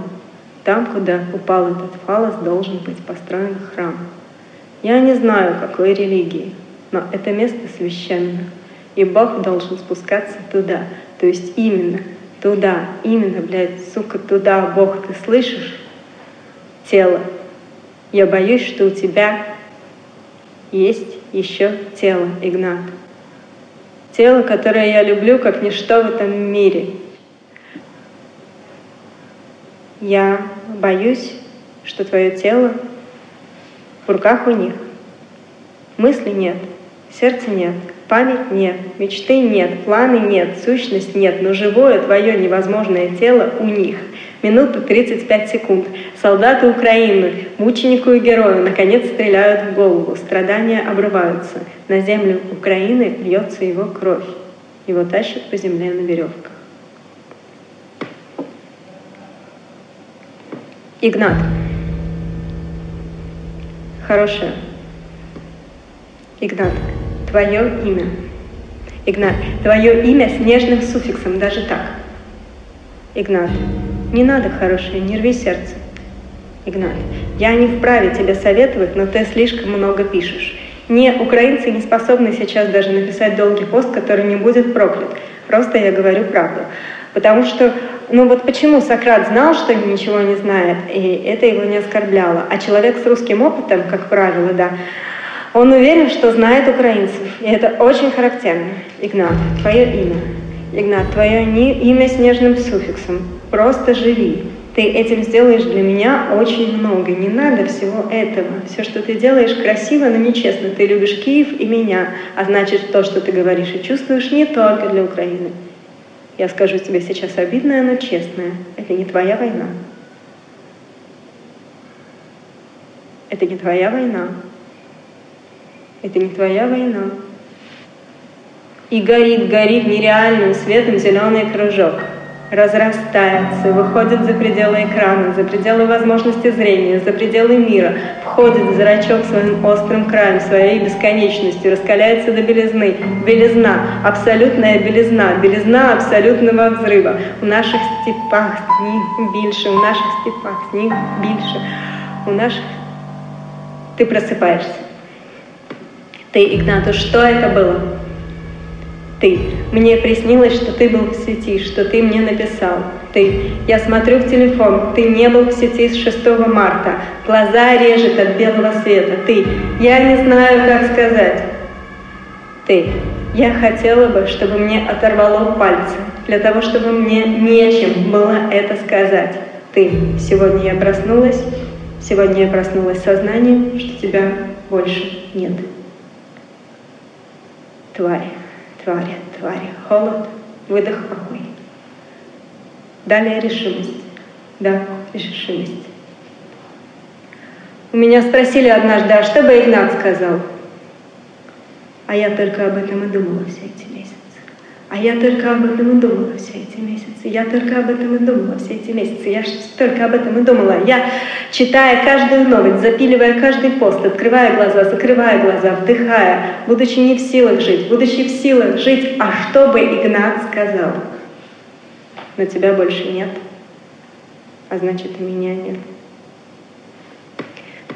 B: Там, куда упал этот фалос, должен быть построен храм. Я не знаю, какой религии, но это место священно, и Бог должен спускаться туда, то есть именно туда, именно, блядь, сука, туда, Бог, ты слышишь? Тело. Я боюсь, что у тебя есть еще тело, Игнат. Тело, которое я люблю, как ничто в этом мире. Я боюсь, что твое тело в руках у них. Мысли нет, сердца нет, память нет, мечты нет, планы нет, сущность нет, но живое твое невозможное тело у них. Минута 35 секунд. Солдаты Украины, мученику и герою, наконец стреляют в голову. Страдания обрываются. На землю Украины льется его кровь. Его тащат по земле на веревках. Игнат хорошее. Игнат, твое имя. Игнат, твое имя с нежным суффиксом, даже так. Игнат, не надо хорошее, не рви сердце. Игнат, я не вправе тебе советовать, но ты слишком много пишешь. Не, украинцы не способны сейчас даже написать долгий пост, который не будет проклят. Просто я говорю правду. Потому что ну вот почему Сократ знал, что ничего не знает, и это его не оскорбляло. А человек с русским опытом, как правило, да, он уверен, что знает украинцев. И это очень характерно. Игнат, твое имя. Игнат, твое имя с нежным суффиксом. Просто живи. Ты этим сделаешь для меня очень много. Не надо всего этого. Все, что ты делаешь, красиво, но нечестно. Ты любишь Киев и меня. А значит, то, что ты говоришь и чувствуешь, не только для Украины. Я скажу тебе сейчас обидное, но честное. Это не твоя война. Это не твоя война. Это не твоя война. И горит, горит нереальным светом зеленый кружок — разрастается, выходит за пределы экрана, за пределы возможности зрения, за пределы мира, входит в зрачок своим острым краем, своей бесконечностью, раскаляется до белизны. Белизна, абсолютная белизна, белизна абсолютного взрыва. У наших степах сніг більше, у наших степах сніг більше, у наших Ты просыпаешься. Ты, Игнату, что это было? Ты. Мне приснилось, что ты был в сети, что ты мне написал. Ты. Я смотрю в телефон. Ты не был в сети с 6 марта. Глаза режет от белого света. Ты. Я не знаю, как сказать. Ты. Я хотела бы, чтобы мне оторвало пальцы, для того, чтобы мне нечем было это сказать. Ты. Сегодня я проснулась. Сегодня я проснулась сознанием, что тебя больше нет. Тварь твари, твари, холод, выдох, покой. Далее решимость. Да, решимость. У меня спросили однажды, а что бы Игнат сказал? А я только об этом и думала все эти. А я только об этом и думала все эти месяцы. Я только об этом и думала все эти месяцы. Я только об этом и думала. Я, читая каждую новость, запиливая каждый пост, открывая глаза, закрывая глаза, вдыхая, будучи не в силах жить, будучи в силах жить, а что бы Игнат сказал? Но тебя больше нет, а значит и меня нет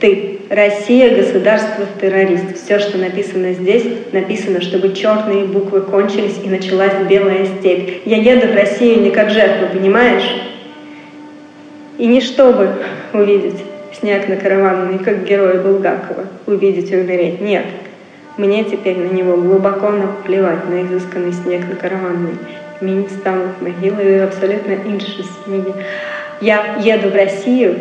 B: Ты. Россия – государство-террорист. Все, что написано здесь, написано, чтобы черные буквы кончились и началась белая степь. Я еду в Россию не как жертва, понимаешь? И не чтобы увидеть снег на караванный, как герой Булгакова, увидеть и умереть. Нет. Мне теперь на него глубоко наплевать, на изысканный снег на караванный. Мені стануть могилы абсолютно інші сніги. Я еду в Россию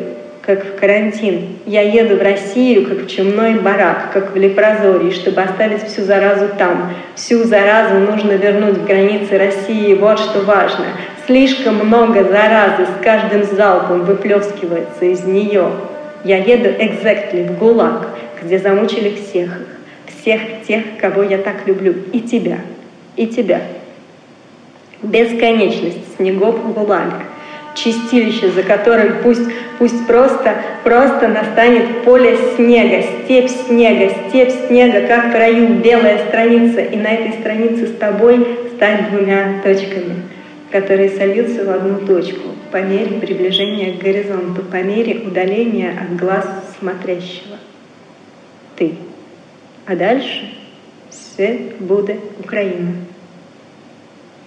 B: как в карантин. Я еду в Россию, как в чумной барак, как в лепрозории, чтобы оставить всю заразу там. Всю заразу нужно вернуть в границы России. Вот что важно. Слишком много заразы с каждым залпом выплескивается из нее. Я еду exactly в ГУЛАГ, где замучили всех. Всех тех, кого я так люблю. И тебя. И тебя. Бесконечность снегов в ГУЛАГе чистилище, за которым пусть, пусть просто, просто настанет поле снега, степь снега, степь снега, как в раю, белая страница, и на этой странице с тобой стать двумя точками, которые сольются в одну точку по мере приближения к горизонту, по мере удаления от глаз смотрящего. Ты. А дальше все будет Украина.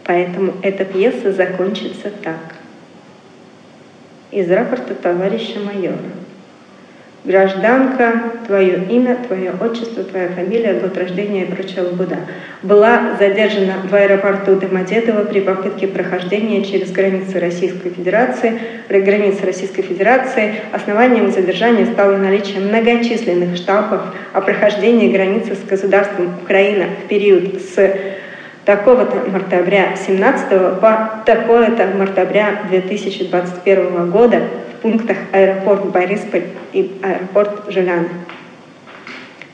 B: Поэтому эта пьеса закончится так из рапорта товарища майора. Гражданка, твое имя, твое отчество, твоя фамилия, год рождения и прочая лабуда. Была задержана в аэропорту Домодедово при попытке прохождения через границы Российской Федерации. Границы Российской Федерации основанием задержания стало наличие многочисленных штампов о прохождении границы с государством Украина в период с такого-то мартабря 17 по такое-то мартабря 2021 года в пунктах аэропорт Борисполь и аэропорт Жиляна.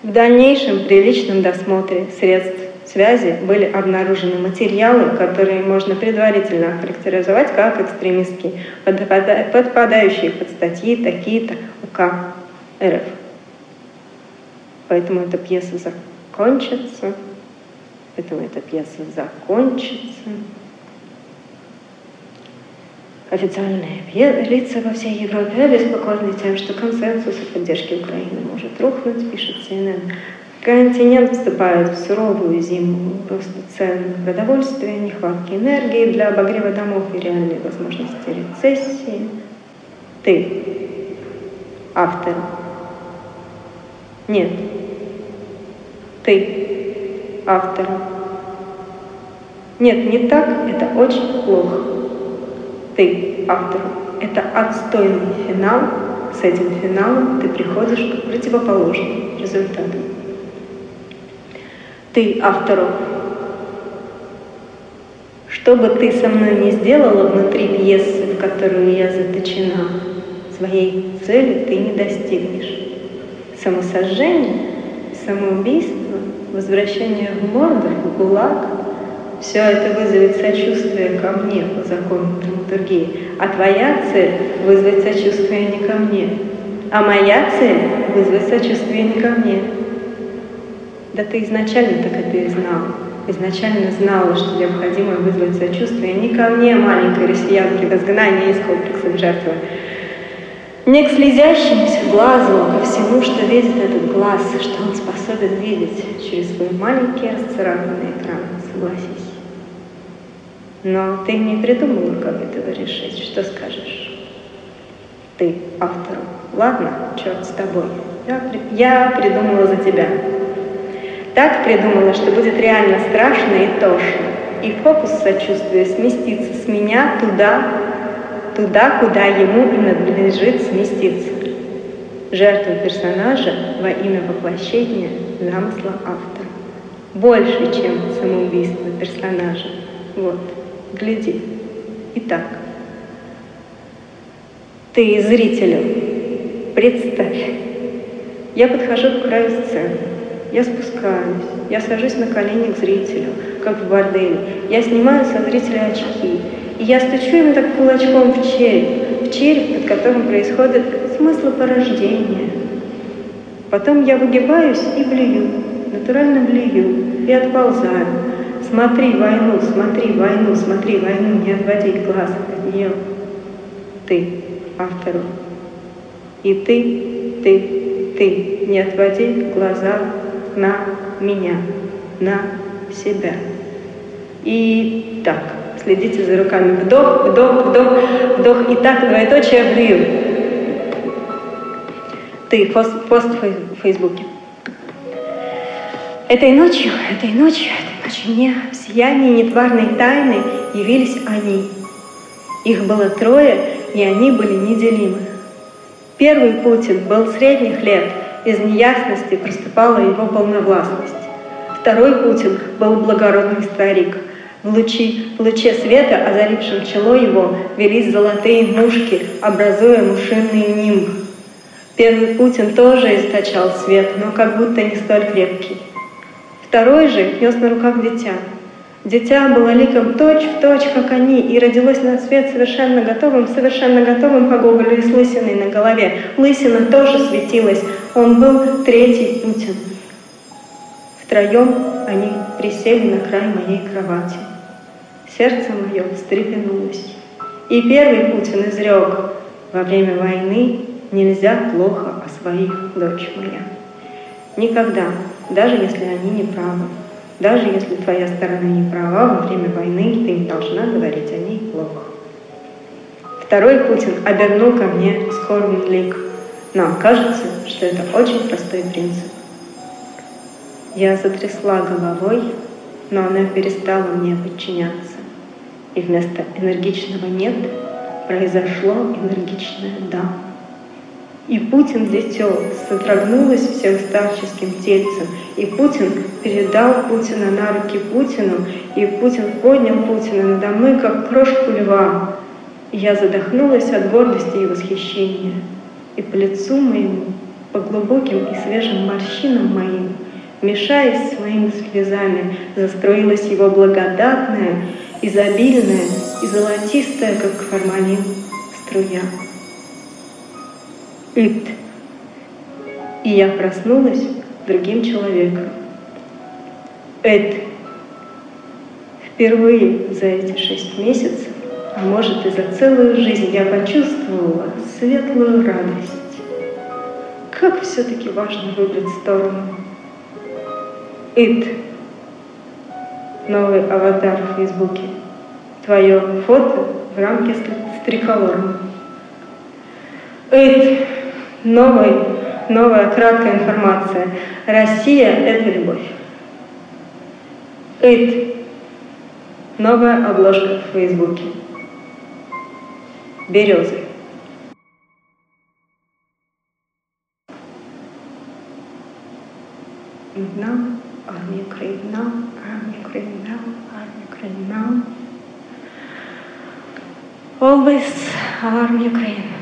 B: В дальнейшем при личном досмотре средств связи были обнаружены материалы, которые можно предварительно охарактеризовать как экстремистские, подпадающие под статьи такие-то УК РФ. Поэтому эта пьеса закончится Поэтому эта пьеса закончится. Официальные лица во всей Европе обеспокоены тем, что консенсус о поддержке Украины может рухнуть, пишет CNN. Континент вступает в суровую зиму роста цен на продовольствие, нехватки энергии для обогрева домов и реальной возможности рецессии. Ты, автор. Нет. Ты, автора. Нет, не так, это очень плохо. Ты автор. Это отстойный финал. С этим финалом ты приходишь к противоположному результату. Ты автору. Что бы ты со мной не сделала внутри пьесы, в которую я заточена, своей цели ты не достигнешь. Самосожжение, самоубийство возвращение в Мордор, в ГУЛАГ, все это вызовет сочувствие ко мне по закону драматургии. А твоя цель — вызвать сочувствие не ко мне. А моя цель — вызвать сочувствие не ко мне. Да ты изначально так это и знал. Изначально знала, что необходимо вызвать сочувствие не ко мне, маленькой россиянке в изгнании из комплекса жертвы, Не к слезящемуся глазу, а ко всему, что видит этот глаз, что он способен видеть через свой маленький расцарапанный экран, согласись. Но ты не придумала, как этого решить. Что скажешь? Ты автору. Ладно, черт с тобой. Я, я придумала за тебя. Так придумала, что будет реально страшно и тошно. И фокус сочувствия сместится с меня туда, туда, куда ему и надлежит сместиться. Жертву персонажа во имя воплощения замысла автора. Больше, чем самоубийство персонажа. Вот, гляди. Итак, ты зрителю, представь, я подхожу к краю сцены, я спускаюсь, я сажусь на колени к зрителю, как в борделе, я снимаю со зрителя очки, я стучу ему так кулачком в череп, в череп, под которым происходит смысл порождения. Потом я выгибаюсь и блюю, натурально блюю и отползаю. Смотри войну, смотри войну, смотри войну, не отводи глаз от нее. Ты, автору. И ты, ты, ты, не отводи глаза на меня, на себя. И так. Следите за руками. Вдох, вдох, вдох, вдох. И так двоеточие блюю. Ты, пост, пост в Фейсбуке. Этой ночью, этой ночью, этой ночью мне в сиянии нетварной тайны явились они. Их было трое, и они были неделимы. Первый Путин был средних лет, из неясности проступала его полновластность. Второй Путин был благородный старик – в, лучи, луче света, озарившем чело его, велись золотые мушки, образуя мушиный нимб. Первый Путин тоже источал свет, но как будто не столь крепкий. Второй же нес на руках дитя. Дитя было ликом точь в точь, как они, и родилось на свет совершенно готовым, совершенно готовым по Гоголю и с лысиной на голове. Лысина тоже светилась. Он был третий Путин. Втроем они присели на край моей кровати сердце мое встрепенулось. И первый Путин изрек, во время войны нельзя плохо о своих, дочь моя. Никогда, даже если они не правы, даже если твоя сторона не права, во время войны ты не должна говорить о ней плохо. Второй Путин обернул ко мне скорбный лик. Но кажется, что это очень простой принцип. Я затрясла головой, но она перестала мне подчиняться. И вместо энергичного «нет» произошло энергичное «да». И Путин дитё содрогнулось всем старческим тельцем, и Путин передал Путина на руки Путину, и Путин поднял Путина надо мной, как крошку льва. И я задохнулась от гордости и восхищения. И по лицу моему, по глубоким и свежим морщинам моим, мешаясь с моими слезами, застроилась его благодатная изобильная и золотистая, как формалин, струя. Ит. И я проснулась другим человеком. Эд. Впервые за эти шесть месяцев, а может и за целую жизнь, я почувствовала светлую радость. Как все-таки важно выбрать сторону. Ит новый аватар в Фейсбуке. Твое фото в рамке с триколором. Эйт, новый, новая краткая информация. Россия – это любовь. Эйт, новая обложка в Фейсбуке. Березы. Now, army Ukraine and now always alarm Ukraine.